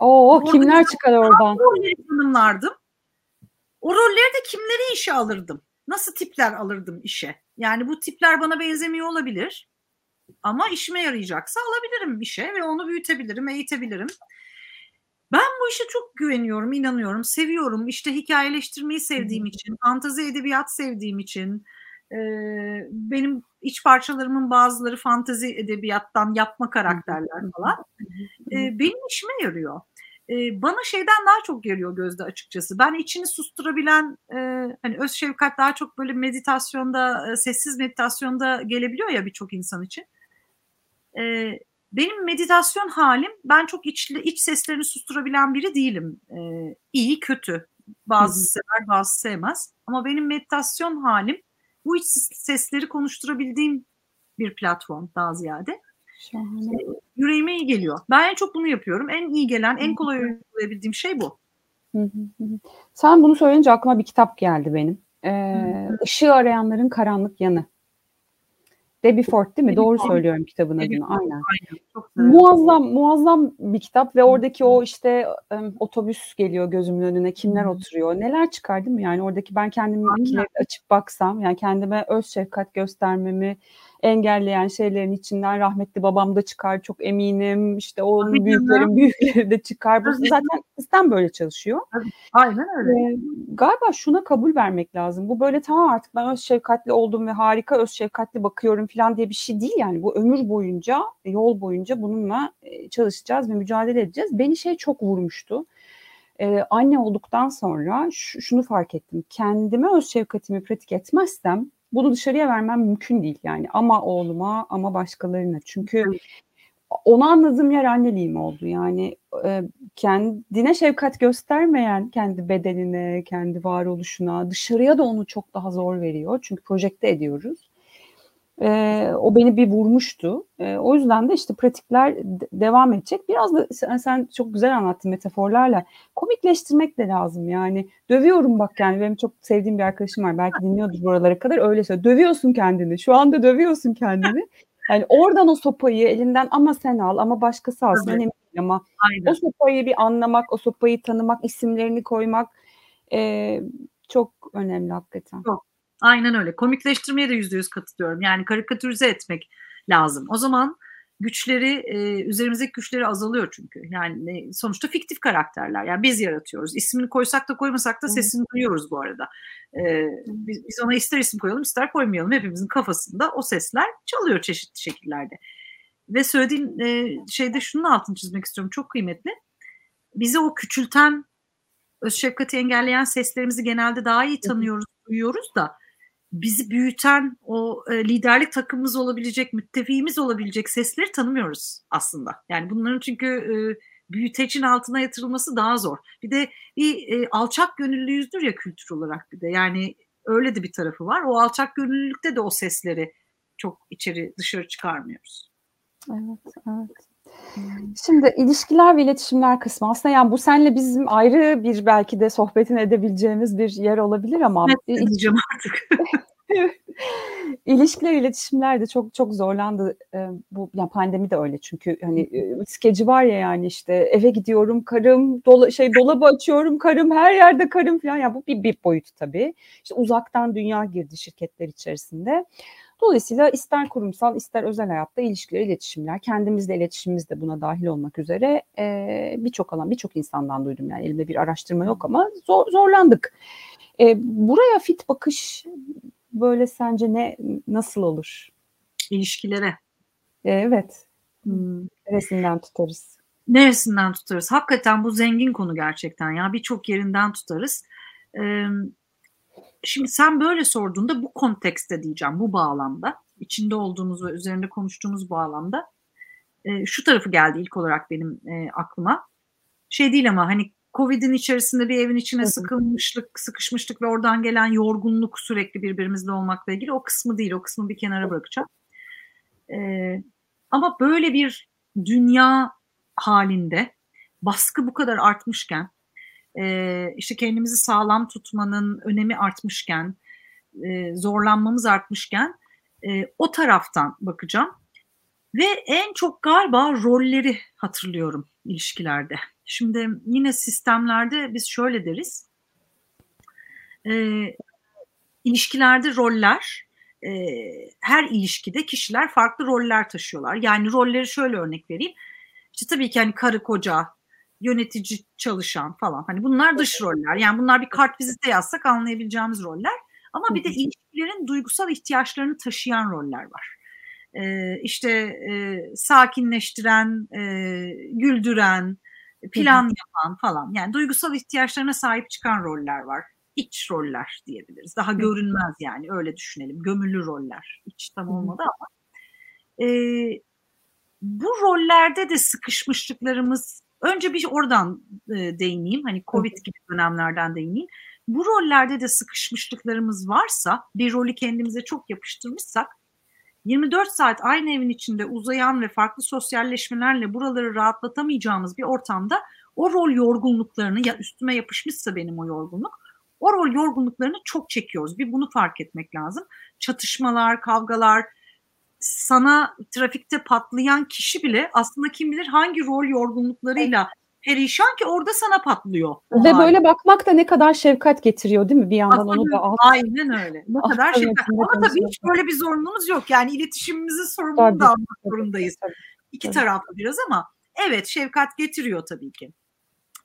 Oo kimler çıkar oradan? Tanımlardım. O rolleri de kimleri işe alırdım? Nasıl tipler alırdım işe? Yani bu tipler bana benzemiyor olabilir. Ama işime yarayacaksa alabilirim işe ve onu büyütebilirim, eğitebilirim. Ben bu işe çok güveniyorum, inanıyorum, seviyorum. İşte hikayeleştirmeyi sevdiğim için, fantazi edebiyat sevdiğim için, e, benim iç parçalarımın bazıları fantazi edebiyattan yapma karakterler falan. E, benim işime yarıyor. E, bana şeyden daha çok geliyor Gözde açıkçası. Ben içini susturabilen, e, hani öz şefkat daha çok böyle meditasyonda, e, sessiz meditasyonda gelebiliyor ya birçok insan için. E, benim meditasyon halim, ben çok içli, iç seslerini susturabilen biri değilim. E, iyi, kötü. Bazı sever, bazı sevmez. Ama benim meditasyon halim bu iç sesleri konuşturabildiğim bir platform daha ziyade. Şahane. Yüreğime iyi geliyor. Ben en çok bunu yapıyorum. En iyi gelen, en kolay uygulayabildiğim şey bu. Sen bunu söyleyince aklıma bir kitap geldi benim. Ee, Işığı Arayanların Karanlık Yanı. Debbie Ford değil mi? Debbie Doğru Ford. söylüyorum kitabın Debbie adını. Ford. Aynen. Muazzam muazzam bir kitap ve oradaki o işte um, otobüs geliyor gözümün önüne. Kimler hmm. oturuyor? Neler çıkar değil mi? Yani oradaki ben kendimi açıp baksam yani kendime öz şefkat göstermemi engelleyen şeylerin içinden rahmetli babam da çıkar çok eminim. İşte onun Tabii büyüklerin büyükleri de çıkar. Bu zaten sistem böyle çalışıyor. Aynen öyle. Ee, galiba şuna kabul vermek lazım. Bu böyle tamam artık ben öz şefkatli oldum ve harika öz şefkatli bakıyorum falan diye bir şey değil yani. Bu ömür boyunca, yol boyunca bununla çalışacağız ve mücadele edeceğiz. Beni şey çok vurmuştu. Ee, anne olduktan sonra şunu fark ettim. Kendime öz şefkatimi pratik etmezsem bunu dışarıya vermem mümkün değil yani. Ama oğluma ama başkalarına. Çünkü onu anladığım yer anneliğim oldu. Yani e, kendine şefkat göstermeyen kendi bedenine kendi varoluşuna dışarıya da onu çok daha zor veriyor. Çünkü projekte ediyoruz e, o beni bir vurmuştu. E, o yüzden de işte pratikler devam edecek. Biraz da sen, sen çok güzel anlattın metaforlarla. Komikleştirmek de lazım yani. Dövüyorum bak yani benim çok sevdiğim bir arkadaşım var. Belki dinliyordur buralara kadar öyle söylüyor. Dövüyorsun kendini. Şu anda dövüyorsun kendini. Yani oradan o sopayı elinden ama sen al ama başkası alsın. Önemli değil ama Aynen. o sopayı bir anlamak, o sopayı tanımak, isimlerini koymak e, çok önemli hakikaten. Çok. Aynen öyle. Komikleştirmeye de yüzde yüz katılıyorum. Yani karikatürize etmek lazım. O zaman güçleri, e, üzerimizdeki güçleri azalıyor çünkü. Yani sonuçta fiktif karakterler. Yani biz yaratıyoruz. İsmini koysak da koymasak da sesini duyuyoruz bu arada. E, biz, biz ona ister isim koyalım ister koymayalım. Hepimizin kafasında o sesler çalıyor çeşitli şekillerde. Ve söylediğin e, şeyde şunun altını çizmek istiyorum. Çok kıymetli. Bizi o küçülten, öz şefkati engelleyen seslerimizi genelde daha iyi tanıyoruz, duyuyoruz da bizi büyüten o e, liderlik takımımız olabilecek, müttefiğimiz olabilecek sesleri tanımıyoruz aslında. Yani bunların çünkü e, büyütecin altına yatırılması daha zor. Bir de bir e, alçak gönüllüyüzdür ya kültür olarak bir de. Yani öyle de bir tarafı var. O alçak gönüllülükte de o sesleri çok içeri dışarı çıkarmıyoruz. Evet, evet. Şimdi ilişkiler ve iletişimler kısmı aslında yani bu senle bizim ayrı bir belki de sohbetin edebileceğimiz bir yer olabilir ama evet, edeceğim artık. İlişkiler, iletişimler de çok çok zorlandı. Ee, bu ya pandemi de öyle çünkü hani e, skeci var ya yani işte eve gidiyorum karım, dola, şey dolabı açıyorum karım, her yerde karım falan. Ya bu bir bir boyutu tabii. İşte uzaktan dünya girdi şirketler içerisinde. Dolayısıyla ister kurumsal ister özel hayatta ilişkiler, iletişimler, kendimizle iletişimimiz de buna dahil olmak üzere e, birçok alan, birçok insandan duydum yani elimde bir araştırma yok ama zor, zorlandık. E, buraya fit bakış böyle sence ne nasıl olur? İlişkilere. E, evet. Hmm. Neresinden tutarız? Neresinden tutarız? Hakikaten bu zengin konu gerçekten ya. Birçok yerinden tutarız. Ee, Şimdi sen böyle sorduğunda bu kontekste diyeceğim, bu bağlamda, içinde olduğumuz ve üzerinde konuştuğumuz bağlamda e, şu tarafı geldi ilk olarak benim e, aklıma. Şey değil ama hani Covid'in içerisinde bir evin içine sıkılmışlık, sıkışmışlık ve oradan gelen yorgunluk sürekli birbirimizle olmakla ilgili o kısmı değil, o kısmı bir kenara bırakacağım. E, ama böyle bir dünya halinde baskı bu kadar artmışken e, işte kendimizi sağlam tutmanın önemi artmışken, e, zorlanmamız artmışken e, o taraftan bakacağım. Ve en çok galiba rolleri hatırlıyorum ilişkilerde. Şimdi yine sistemlerde biz şöyle deriz. E, ilişkilerde roller, e, her ilişkide kişiler farklı roller taşıyorlar. Yani rolleri şöyle örnek vereyim. İşte tabii ki hani karı koca, yönetici çalışan falan. Hani bunlar dış roller. Yani bunlar bir kart vizite yazsak anlayabileceğimiz roller. Ama bir de ilişkilerin duygusal ihtiyaçlarını taşıyan roller var. Ee, işte e, sakinleştiren, e, güldüren, plan yapan falan. Yani duygusal ihtiyaçlarına sahip çıkan roller var. İç roller diyebiliriz. Daha görünmez yani öyle düşünelim. Gömülü roller. İç tam olmadı ama. E, bu rollerde de sıkışmışlıklarımız önce bir oradan e, değineyim. Hani Covid gibi dönemlerden değineyim. Bu rollerde de sıkışmışlıklarımız varsa bir rolü kendimize çok yapıştırmışsak 24 saat aynı evin içinde uzayan ve farklı sosyalleşmelerle buraları rahatlatamayacağımız bir ortamda o rol yorgunluklarını ya üstüme yapışmışsa benim o yorgunluk o rol yorgunluklarını çok çekiyoruz. Bir bunu fark etmek lazım. Çatışmalar, kavgalar, sana trafikte patlayan kişi bile aslında kim bilir hangi rol yorgunluklarıyla perişan ki orada sana patlıyor. Ve hali. böyle bakmak da ne kadar şefkat getiriyor değil mi bir yandan aslında, onu da alt. Aynen öyle. Ne kadar şefkat. Ama tabii hiç böyle bir zorunluluğumuz yok. Yani iletişimimizin sorumluluğunu da almak zorundayız. Tabii. İki taraflı biraz ama evet şefkat getiriyor tabii ki.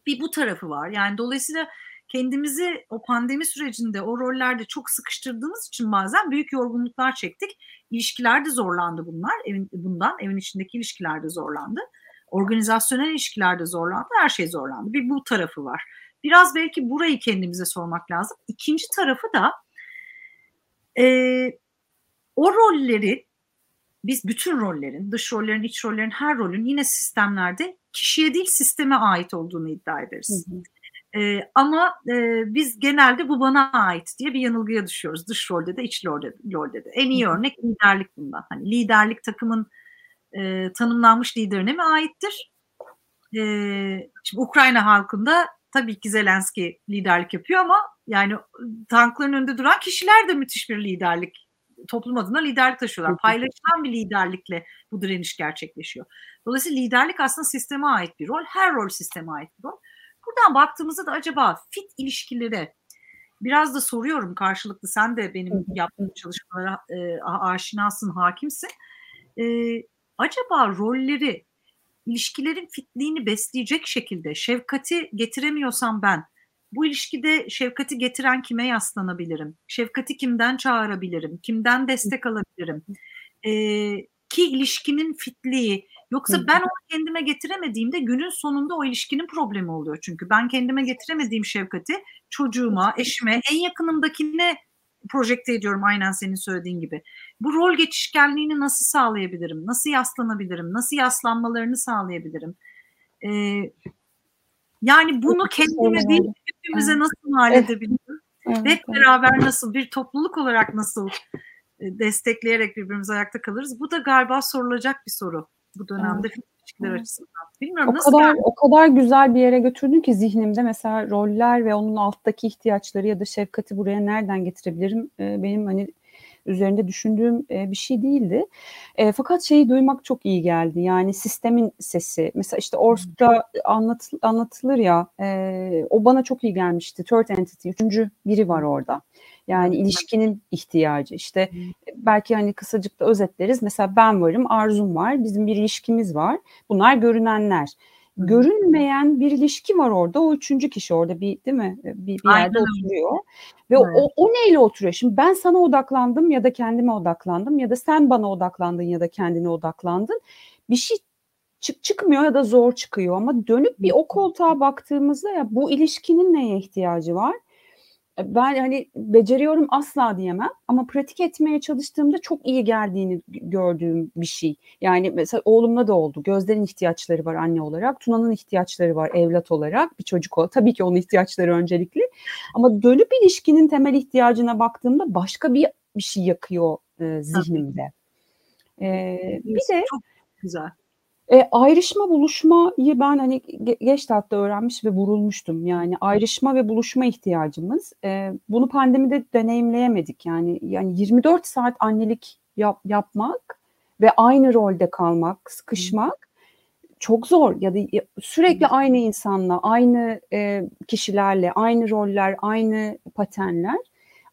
Bir bu tarafı var. Yani dolayısıyla kendimizi o pandemi sürecinde o rollerde çok sıkıştırdığımız için bazen büyük yorgunluklar çektik. İlişkiler de zorlandı bunlar. Evin, bundan evin içindeki ilişkiler de zorlandı. Organizasyonel ilişkiler de zorlandı. Her şey zorlandı. Bir bu tarafı var. Biraz belki burayı kendimize sormak lazım. İkinci tarafı da e, o rolleri biz bütün rollerin, dış rollerin, iç rollerin, her rolün yine sistemlerde kişiye değil sisteme ait olduğunu iddia ederiz. Hı hı. E, ama e, biz genelde bu bana ait diye bir yanılgıya düşüyoruz. Dış rolde de iç rolde, rolde de. En iyi örnek liderlik bundan. Hani liderlik takımın e, tanımlanmış liderine mi aittir? E, şimdi Ukrayna halkında tabii ki Zelenski liderlik yapıyor ama yani tankların önünde duran kişiler de müthiş bir liderlik toplum adına liderlik taşıyorlar. Paylaşılan bir liderlikle bu direniş gerçekleşiyor. Dolayısıyla liderlik aslında sisteme ait bir rol. Her rol sisteme ait bir rol. Buradan baktığımızda da acaba fit ilişkileri biraz da soruyorum karşılıklı sen de benim yaptığım çalışmalara e, aşinasın, hakimsin. E, acaba rolleri ilişkilerin fitliğini besleyecek şekilde şefkati getiremiyorsam ben bu ilişkide şefkati getiren kime yaslanabilirim? Şefkati kimden çağırabilirim? Kimden destek alabilirim? E, ki ilişkinin fitliği Yoksa ben onu kendime getiremediğimde günün sonunda o ilişkinin problemi oluyor çünkü. Ben kendime getiremediğim şefkati çocuğuma, eşime, en yakınımdakine projekte ediyorum aynen senin söylediğin gibi. Bu rol geçişkenliğini nasıl sağlayabilirim? Nasıl yaslanabilirim? Nasıl yaslanmalarını sağlayabilirim? Ee, yani bunu kendime değil hepimize nasıl mal edebilirim? Evet, Hep beraber nasıl bir topluluk olarak nasıl e, destekleyerek birbirimiz ayakta kalırız? Bu da galiba sorulacak bir soru bu dönemde evet. İlişkiler açısından. Bilmiyorum o nasıl kadar ben... o kadar güzel bir yere götürdün ki zihnimde mesela roller ve onun alttaki ihtiyaçları ya da şefkati buraya nereden getirebilirim? Benim hani üzerinde düşündüğüm bir şey değildi. E, fakat şeyi duymak çok iyi geldi. Yani sistemin sesi. Mesela işte Orsk'ta anlat, anlatılır ya e, o bana çok iyi gelmişti. Third entity, üçüncü biri var orada. Yani ilişkinin ihtiyacı. İşte belki hani kısacık da özetleriz. Mesela ben varım, Arzum var, bizim bir ilişkimiz var. Bunlar görünenler. Görünmeyen bir ilişki var orada. O üçüncü kişi orada bir değil mi? Bir, bir yerde Aynen. oturuyor. Ve evet. o, o neyle oturuyor? Şimdi ben sana odaklandım ya da kendime odaklandım ya da sen bana odaklandın ya da kendine odaklandın. Bir şey çık çıkmıyor ya da zor çıkıyor ama dönüp bir o koltuğa baktığımızda ya bu ilişkinin neye ihtiyacı var? Ben hani beceriyorum asla diyemem ama pratik etmeye çalıştığımda çok iyi geldiğini gördüğüm bir şey. Yani mesela oğlumla da oldu. Gözlerin ihtiyaçları var anne olarak. Tuna'nın ihtiyaçları var evlat olarak. Bir çocuk o. Tabii ki onun ihtiyaçları öncelikli. Ama dönüp ilişkinin temel ihtiyacına baktığımda başka bir bir şey yakıyor e, zihnimde. Ee, bir de çok güzel. E, ayrışma buluşmayı ben hani geç hatta öğrenmiş ve vurulmuştum. Yani ayrışma ve buluşma ihtiyacımız. E, bunu pandemide deneyimleyemedik. Yani yani 24 saat annelik yap, yapmak ve aynı rolde kalmak, sıkışmak çok zor ya da sürekli aynı insanla, aynı e, kişilerle, aynı roller, aynı patenler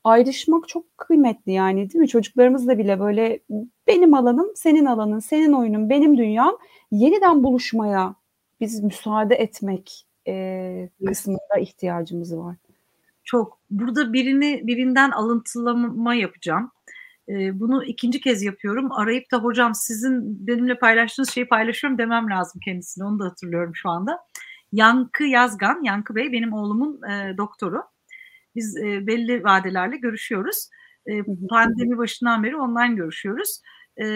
ayrışmak çok kıymetli yani değil mi? Çocuklarımızla bile böyle benim alanım, senin alanın, senin oyunun, benim dünyam yeniden buluşmaya biz müsaade etmek e, kısmında ihtiyacımız var. Çok. Burada birini birinden alıntılama yapacağım. E, bunu ikinci kez yapıyorum. Arayıp da hocam sizin benimle paylaştığınız şeyi paylaşıyorum demem lazım kendisine. Onu da hatırlıyorum şu anda. Yankı Yazgan, Yankı Bey benim oğlumun e, doktoru. Biz e, belli vadelerle görüşüyoruz. E, pandemi başından beri online görüşüyoruz. E,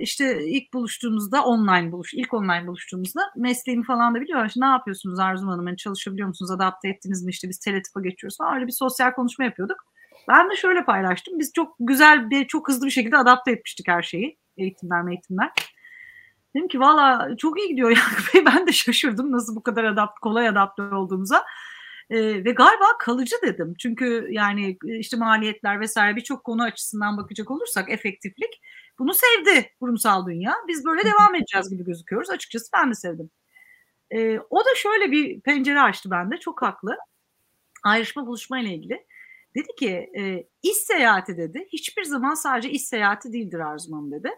işte ilk buluştuğumuzda online buluş, ilk online buluştuğumuzda mesleğimi falan da biliyor. İşte ne yapıyorsunuz Arzu Hanım? Yani çalışabiliyor musunuz? Adapte ettiniz mi? İşte biz teletipa geçiyoruz falan. Öyle bir sosyal konuşma yapıyorduk. Ben de şöyle paylaştım. Biz çok güzel bir, çok hızlı bir şekilde adapte etmiştik her şeyi. Eğitimler, eğitimler. Dedim ki valla çok iyi gidiyor yani. ben de şaşırdım nasıl bu kadar adapt, kolay adapte olduğumuza. Ee, ve galiba kalıcı dedim. Çünkü yani işte maliyetler vesaire birçok konu açısından bakacak olursak efektiflik bunu sevdi kurumsal dünya. Biz böyle devam edeceğiz gibi gözüküyoruz. Açıkçası ben de sevdim. Ee, o da şöyle bir pencere açtı bende. Çok haklı. Ayrışma buluşma ile ilgili. Dedi ki e, iş seyahati dedi. Hiçbir zaman sadece iş seyahati değildir Arzumam dedi.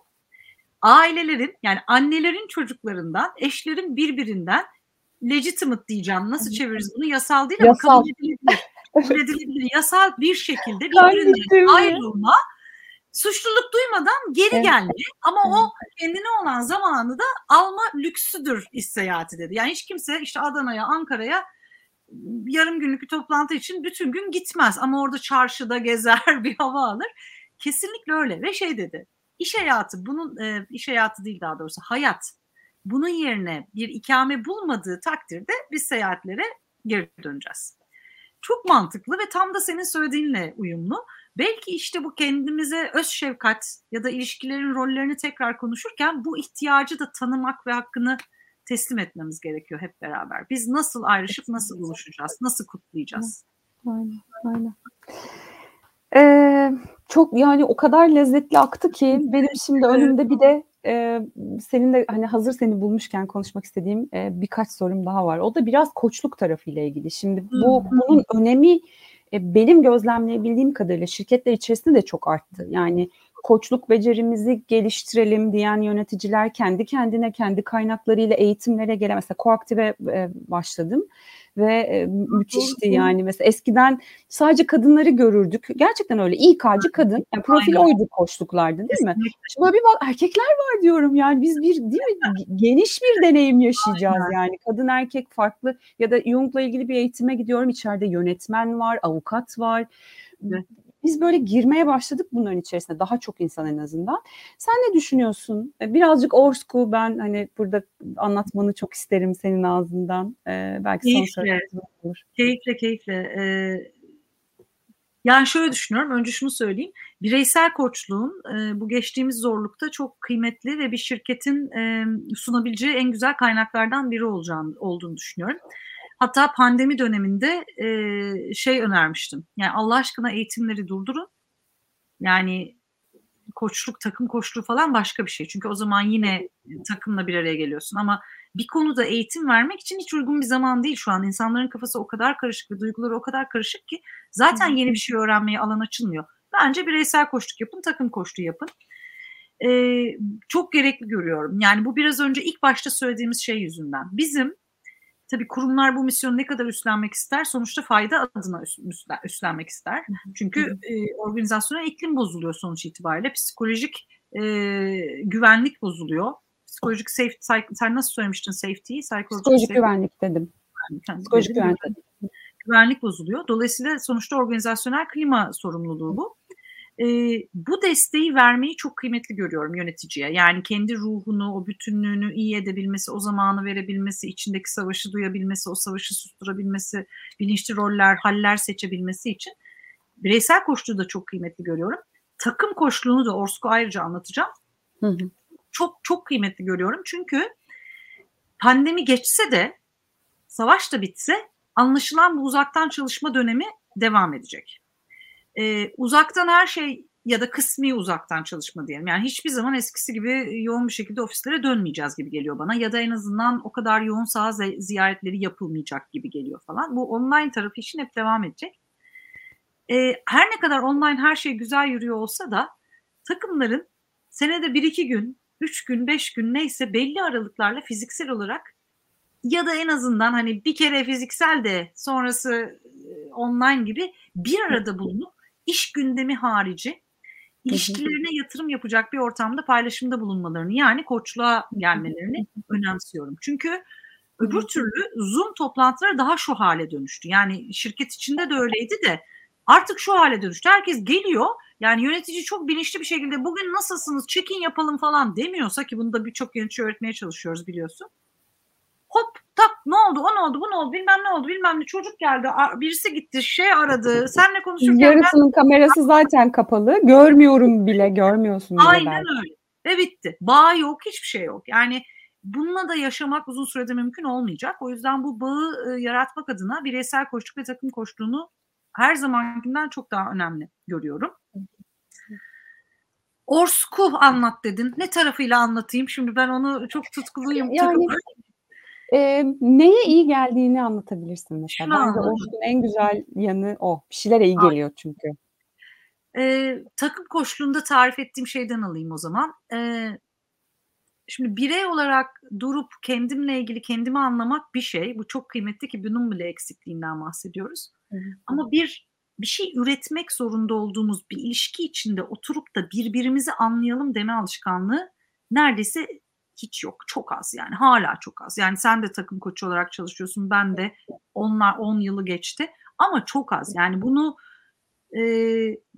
Ailelerin yani annelerin çocuklarından, eşlerin birbirinden legitimate diyeceğim. Nasıl çeviririz bunu? Yasal değil Yasal. ama kabul edilebilir. kabul edilebilir. Yasal bir şekilde birbirinden ayrılma, suçluluk duymadan geri evet. gelme ama evet. o kendine olan zamanı da alma lüksüdür iş seyahati dedi. Yani hiç kimse işte Adana'ya, Ankara'ya yarım günlük bir toplantı için bütün gün gitmez ama orada çarşıda gezer bir hava alır. Kesinlikle öyle ve şey dedi. İş hayatı bunun e, iş hayatı değil daha doğrusu hayat. Bunun yerine bir ikame bulmadığı takdirde biz seyahatlere geri döneceğiz. Çok mantıklı ve tam da senin söylediğinle uyumlu. Belki işte bu kendimize öz şefkat ya da ilişkilerin rollerini tekrar konuşurken bu ihtiyacı da tanımak ve hakkını teslim etmemiz gerekiyor hep beraber. Biz nasıl ayrışıp nasıl buluşacağız, nasıl kutlayacağız? Aynen, aynen. Ee, çok yani o kadar lezzetli aktı ki benim şimdi önümde bir de e, senin de hani hazır seni bulmuşken konuşmak istediğim e, birkaç sorum daha var. O da biraz koçluk tarafıyla ilgili. Şimdi bu bunun önemi e, benim gözlemleyebildiğim kadarıyla şirketler içerisinde de çok arttı. Yani koçluk becerimizi geliştirelim diyen yöneticiler kendi kendine kendi kaynaklarıyla eğitimlere gelen mesela koaktive e, başladım ve e, müthişti yani. mesela eskiden sadece kadınları görürdük. Gerçekten öyle. İK'cı kadın. Yani profil Aynen. oydu koçluklardı değil mi? Şimdi böyle bir bak erkekler var diyorum yani. Biz bir değil mi? Geniş bir deneyim yaşayacağız Aynen. yani. Kadın erkek farklı. Ya da Jung'la ilgili bir eğitime gidiyorum. İçeride yönetmen var avukat var biz böyle girmeye başladık bunların içerisinde daha çok insan en azından. Sen ne düşünüyorsun? E, birazcık Orsku ben hani burada anlatmanı çok isterim senin ağzından. Ee, belki keyifle, son olur. Keyifle keyifle. Ee, yani şöyle düşünüyorum. Önce şunu söyleyeyim. Bireysel koçluğun e, bu geçtiğimiz zorlukta çok kıymetli ve bir şirketin e, sunabileceği en güzel kaynaklardan biri olacağını olduğunu düşünüyorum. Hatta pandemi döneminde e, şey önermiştim. Yani Allah aşkına eğitimleri durdurun. Yani koçluk, takım koçluğu falan başka bir şey. Çünkü o zaman yine takımla bir araya geliyorsun. Ama bir konuda eğitim vermek için hiç uygun bir zaman değil şu an. İnsanların kafası o kadar karışık ve duyguları o kadar karışık ki zaten yeni bir şey öğrenmeye alan açılmıyor. Bence bireysel koçluk yapın, takım koçluğu yapın. Ee, çok gerekli görüyorum. Yani bu biraz önce ilk başta söylediğimiz şey yüzünden. Bizim Tabii kurumlar bu misyonu ne kadar üstlenmek ister? Sonuçta fayda adına üstlenmek ister. Çünkü e, organizasyona iklim bozuluyor sonuç itibariyle. Psikolojik e, güvenlik bozuluyor. Psikolojik safety, sen nasıl söylemiştin safety? Psikolojik safety. güvenlik dedim. Yani, Psikolojik güvenlik. Güvenlik bozuluyor. Dolayısıyla sonuçta organizasyonel klima sorumluluğu bu e, bu desteği vermeyi çok kıymetli görüyorum yöneticiye. Yani kendi ruhunu, o bütünlüğünü iyi edebilmesi, o zamanı verebilmesi, içindeki savaşı duyabilmesi, o savaşı susturabilmesi, bilinçli roller, haller seçebilmesi için bireysel koçluğu da çok kıymetli görüyorum. Takım koçluğunu da Orsko ayrıca anlatacağım. Hı hı. Çok çok kıymetli görüyorum. Çünkü pandemi geçse de savaş da bitse anlaşılan bu uzaktan çalışma dönemi devam edecek e, uzaktan her şey ya da kısmi uzaktan çalışma diyelim. Yani hiçbir zaman eskisi gibi yoğun bir şekilde ofislere dönmeyeceğiz gibi geliyor bana. Ya da en azından o kadar yoğun saha ziyaretleri yapılmayacak gibi geliyor falan. Bu online tarafı için hep devam edecek. E, her ne kadar online her şey güzel yürüyor olsa da takımların senede bir iki gün, üç gün, beş gün neyse belli aralıklarla fiziksel olarak ya da en azından hani bir kere fiziksel de sonrası online gibi bir arada bulunup iş gündemi harici ilişkilerine yatırım yapacak bir ortamda paylaşımda bulunmalarını yani koçluğa gelmelerini önemsiyorum. Çünkü öbür türlü Zoom toplantıları daha şu hale dönüştü. Yani şirket içinde de öyleydi de artık şu hale dönüştü. Herkes geliyor yani yönetici çok bilinçli bir şekilde bugün nasılsınız check-in yapalım falan demiyorsa ki bunu da birçok yönetici öğretmeye çalışıyoruz biliyorsun. Hop tak ne oldu o ne oldu bu ne oldu bilmem ne oldu bilmem ne çocuk geldi birisi gitti şey aradı senle konuşurken yarısının ben... kamerası zaten kapalı görmüyorum bile görmüyorsun bile aynen belki. öyle ve bitti bağ yok hiçbir şey yok yani bununla da yaşamak uzun sürede mümkün olmayacak o yüzden bu bağı e, yaratmak adına bireysel koçluk ve takım koçluğunu her zamankinden çok daha önemli görüyorum. Orsku anlat dedin. Ne tarafıyla anlatayım? Şimdi ben onu çok tutkuluyum. Yani e, neye iyi geldiğini anlatabilirsin mesela. Bence Orskun en güzel yanı o. Bir şeylere iyi geliyor çünkü. E, takım koşluğunda tarif ettiğim şeyden alayım o zaman. E, şimdi birey olarak durup kendimle ilgili kendimi anlamak bir şey. Bu çok kıymetli ki bunun bile eksikliğinden bahsediyoruz. Hı. Ama bir bir şey üretmek zorunda olduğumuz bir ilişki içinde oturup da birbirimizi anlayalım deme alışkanlığı neredeyse hiç yok. Çok az yani hala çok az. Yani sen de takım koçu olarak çalışıyorsun. Ben de onlar 10 yılı geçti ama çok az. Yani bunu e,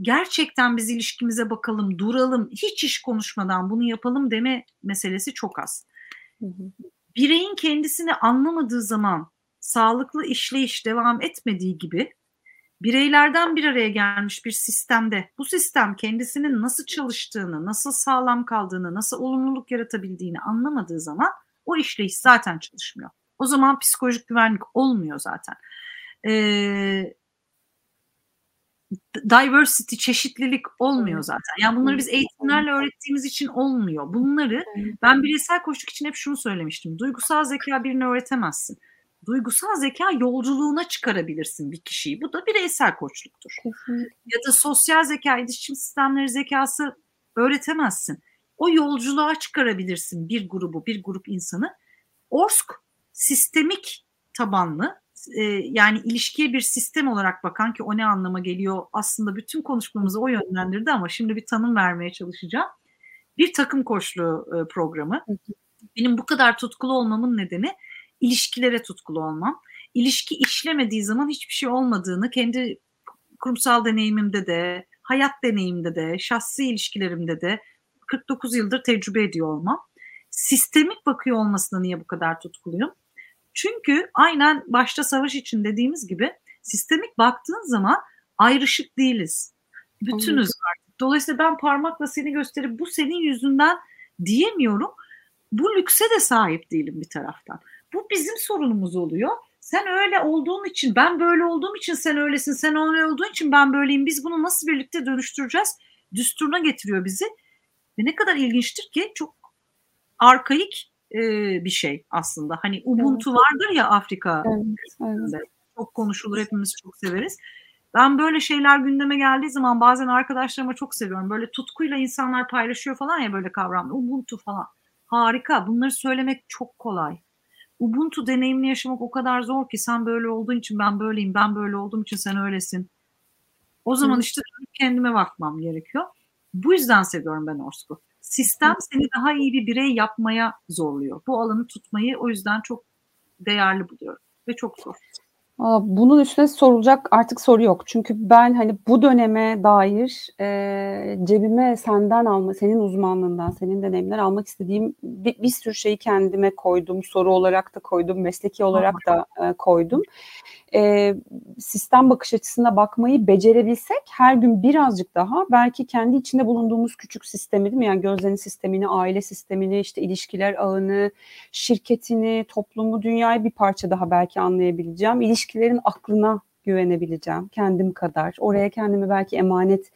gerçekten biz ilişkimize bakalım, duralım, hiç iş konuşmadan bunu yapalım deme meselesi çok az. Bireyin kendisini anlamadığı zaman sağlıklı işleyiş devam etmediği gibi bireylerden bir araya gelmiş bir sistemde bu sistem kendisinin nasıl çalıştığını, nasıl sağlam kaldığını, nasıl olumluluk yaratabildiğini anlamadığı zaman o işleyiş zaten çalışmıyor. O zaman psikolojik güvenlik olmuyor zaten. Ee, diversity, çeşitlilik olmuyor zaten. Yani bunları biz eğitimlerle öğrettiğimiz için olmuyor. Bunları ben bireysel koştuk için hep şunu söylemiştim. Duygusal zeka birini öğretemezsin duygusal zeka yolculuğuna çıkarabilirsin bir kişiyi. Bu da bireysel koçluktur. Kesinlikle. Ya da sosyal zeka, iletişim sistemleri zekası öğretemezsin. O yolculuğa çıkarabilirsin bir grubu, bir grup insanı. ORSK sistemik tabanlı e, yani ilişkiye bir sistem olarak bakan ki o ne anlama geliyor aslında bütün konuşmamızı o yönlendirdi ama şimdi bir tanım vermeye çalışacağım. Bir takım koçluğu e, programı. Benim bu kadar tutkulu olmamın nedeni ilişkilere tutkulu olmam. İlişki işlemediği zaman hiçbir şey olmadığını kendi kurumsal deneyimimde de, hayat deneyimimde de, şahsi ilişkilerimde de 49 yıldır tecrübe ediyor olmam. Sistemik bakıyor olmasına niye bu kadar tutkuluyum? Çünkü aynen başta savaş için dediğimiz gibi sistemik baktığın zaman ayrışık değiliz. Bütünüz artık. Dolayısıyla ben parmakla seni gösterip bu senin yüzünden diyemiyorum. Bu lükse de sahip değilim bir taraftan. Bu bizim sorunumuz oluyor. Sen öyle olduğun için, ben böyle olduğum için sen öylesin, sen öyle olduğun için ben böyleyim. Biz bunu nasıl birlikte dönüştüreceğiz? Düsturuna getiriyor bizi. Ve ne kadar ilginçtir ki çok arkaik e, bir şey aslında. Hani Ubuntu evet. vardır ya Afrika. Evet, evet. Çok konuşulur, hepimiz çok severiz. Ben böyle şeyler gündeme geldiği zaman bazen arkadaşlarıma çok seviyorum. Böyle tutkuyla insanlar paylaşıyor falan ya böyle kavramlar. Ubuntu falan. Harika. Bunları söylemek çok kolay. Ubuntu deneyimini yaşamak o kadar zor ki sen böyle olduğun için ben böyleyim, ben böyle olduğum için sen öylesin. O zaman işte kendime bakmam gerekiyor. Bu yüzden seviyorum ben Orsk'u. Sistem seni daha iyi bir birey yapmaya zorluyor. Bu alanı tutmayı o yüzden çok değerli buluyorum ve çok zor. Bunun üstüne sorulacak artık soru yok. Çünkü ben hani bu döneme dair e, cebime senden alma, senin uzmanlığından, senin deneyimler almak istediğim bir, bir sürü şeyi kendime koydum. Soru olarak da koydum, mesleki olarak da e, koydum e, sistem bakış açısına bakmayı becerebilsek her gün birazcık daha belki kendi içinde bulunduğumuz küçük sistemi değil mi? Yani gözlerin sistemini, aile sistemini, işte ilişkiler ağını, şirketini, toplumu, dünyayı bir parça daha belki anlayabileceğim. İlişkilerin aklına güvenebileceğim kendim kadar. Oraya kendimi belki emanet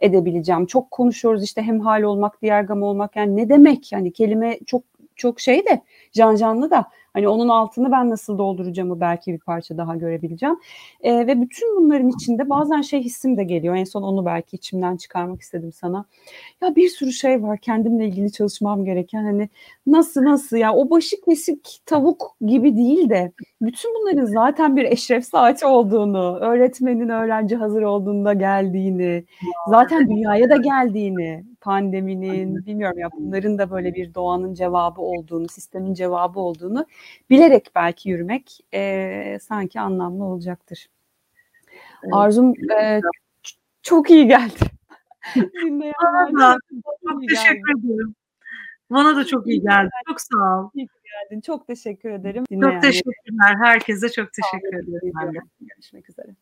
edebileceğim. Çok konuşuyoruz işte hem hal olmak, diğer gam olmak. Yani ne demek? Yani kelime çok çok şey de can canlı da Hani onun altını ben nasıl dolduracağımı belki bir parça daha görebileceğim. E, ve bütün bunların içinde bazen şey hissim de geliyor. En son onu belki içimden çıkarmak istedim sana. Ya bir sürü şey var kendimle ilgili çalışmam gereken. Hani nasıl nasıl ya o başı kesik tavuk gibi değil de bütün bunların zaten bir eşref saati olduğunu, öğretmenin öğrenci hazır olduğunda geldiğini, zaten dünyaya da geldiğini, pandeminin bilmiyorum ya bunların da böyle bir doğanın cevabı olduğunu, sistemin cevabı olduğunu bilerek belki yürümek e, sanki anlamlı olacaktır. Evet. Arzum e, çok iyi geldi. Bana da çok teşekkür ederim. Bana da çok iyi geldi. Çok sağ ol. İyi geldin. Çok teşekkür ederim. Çok teşekkürler. Herkese çok teşekkür ederim. Görüşmek üzere.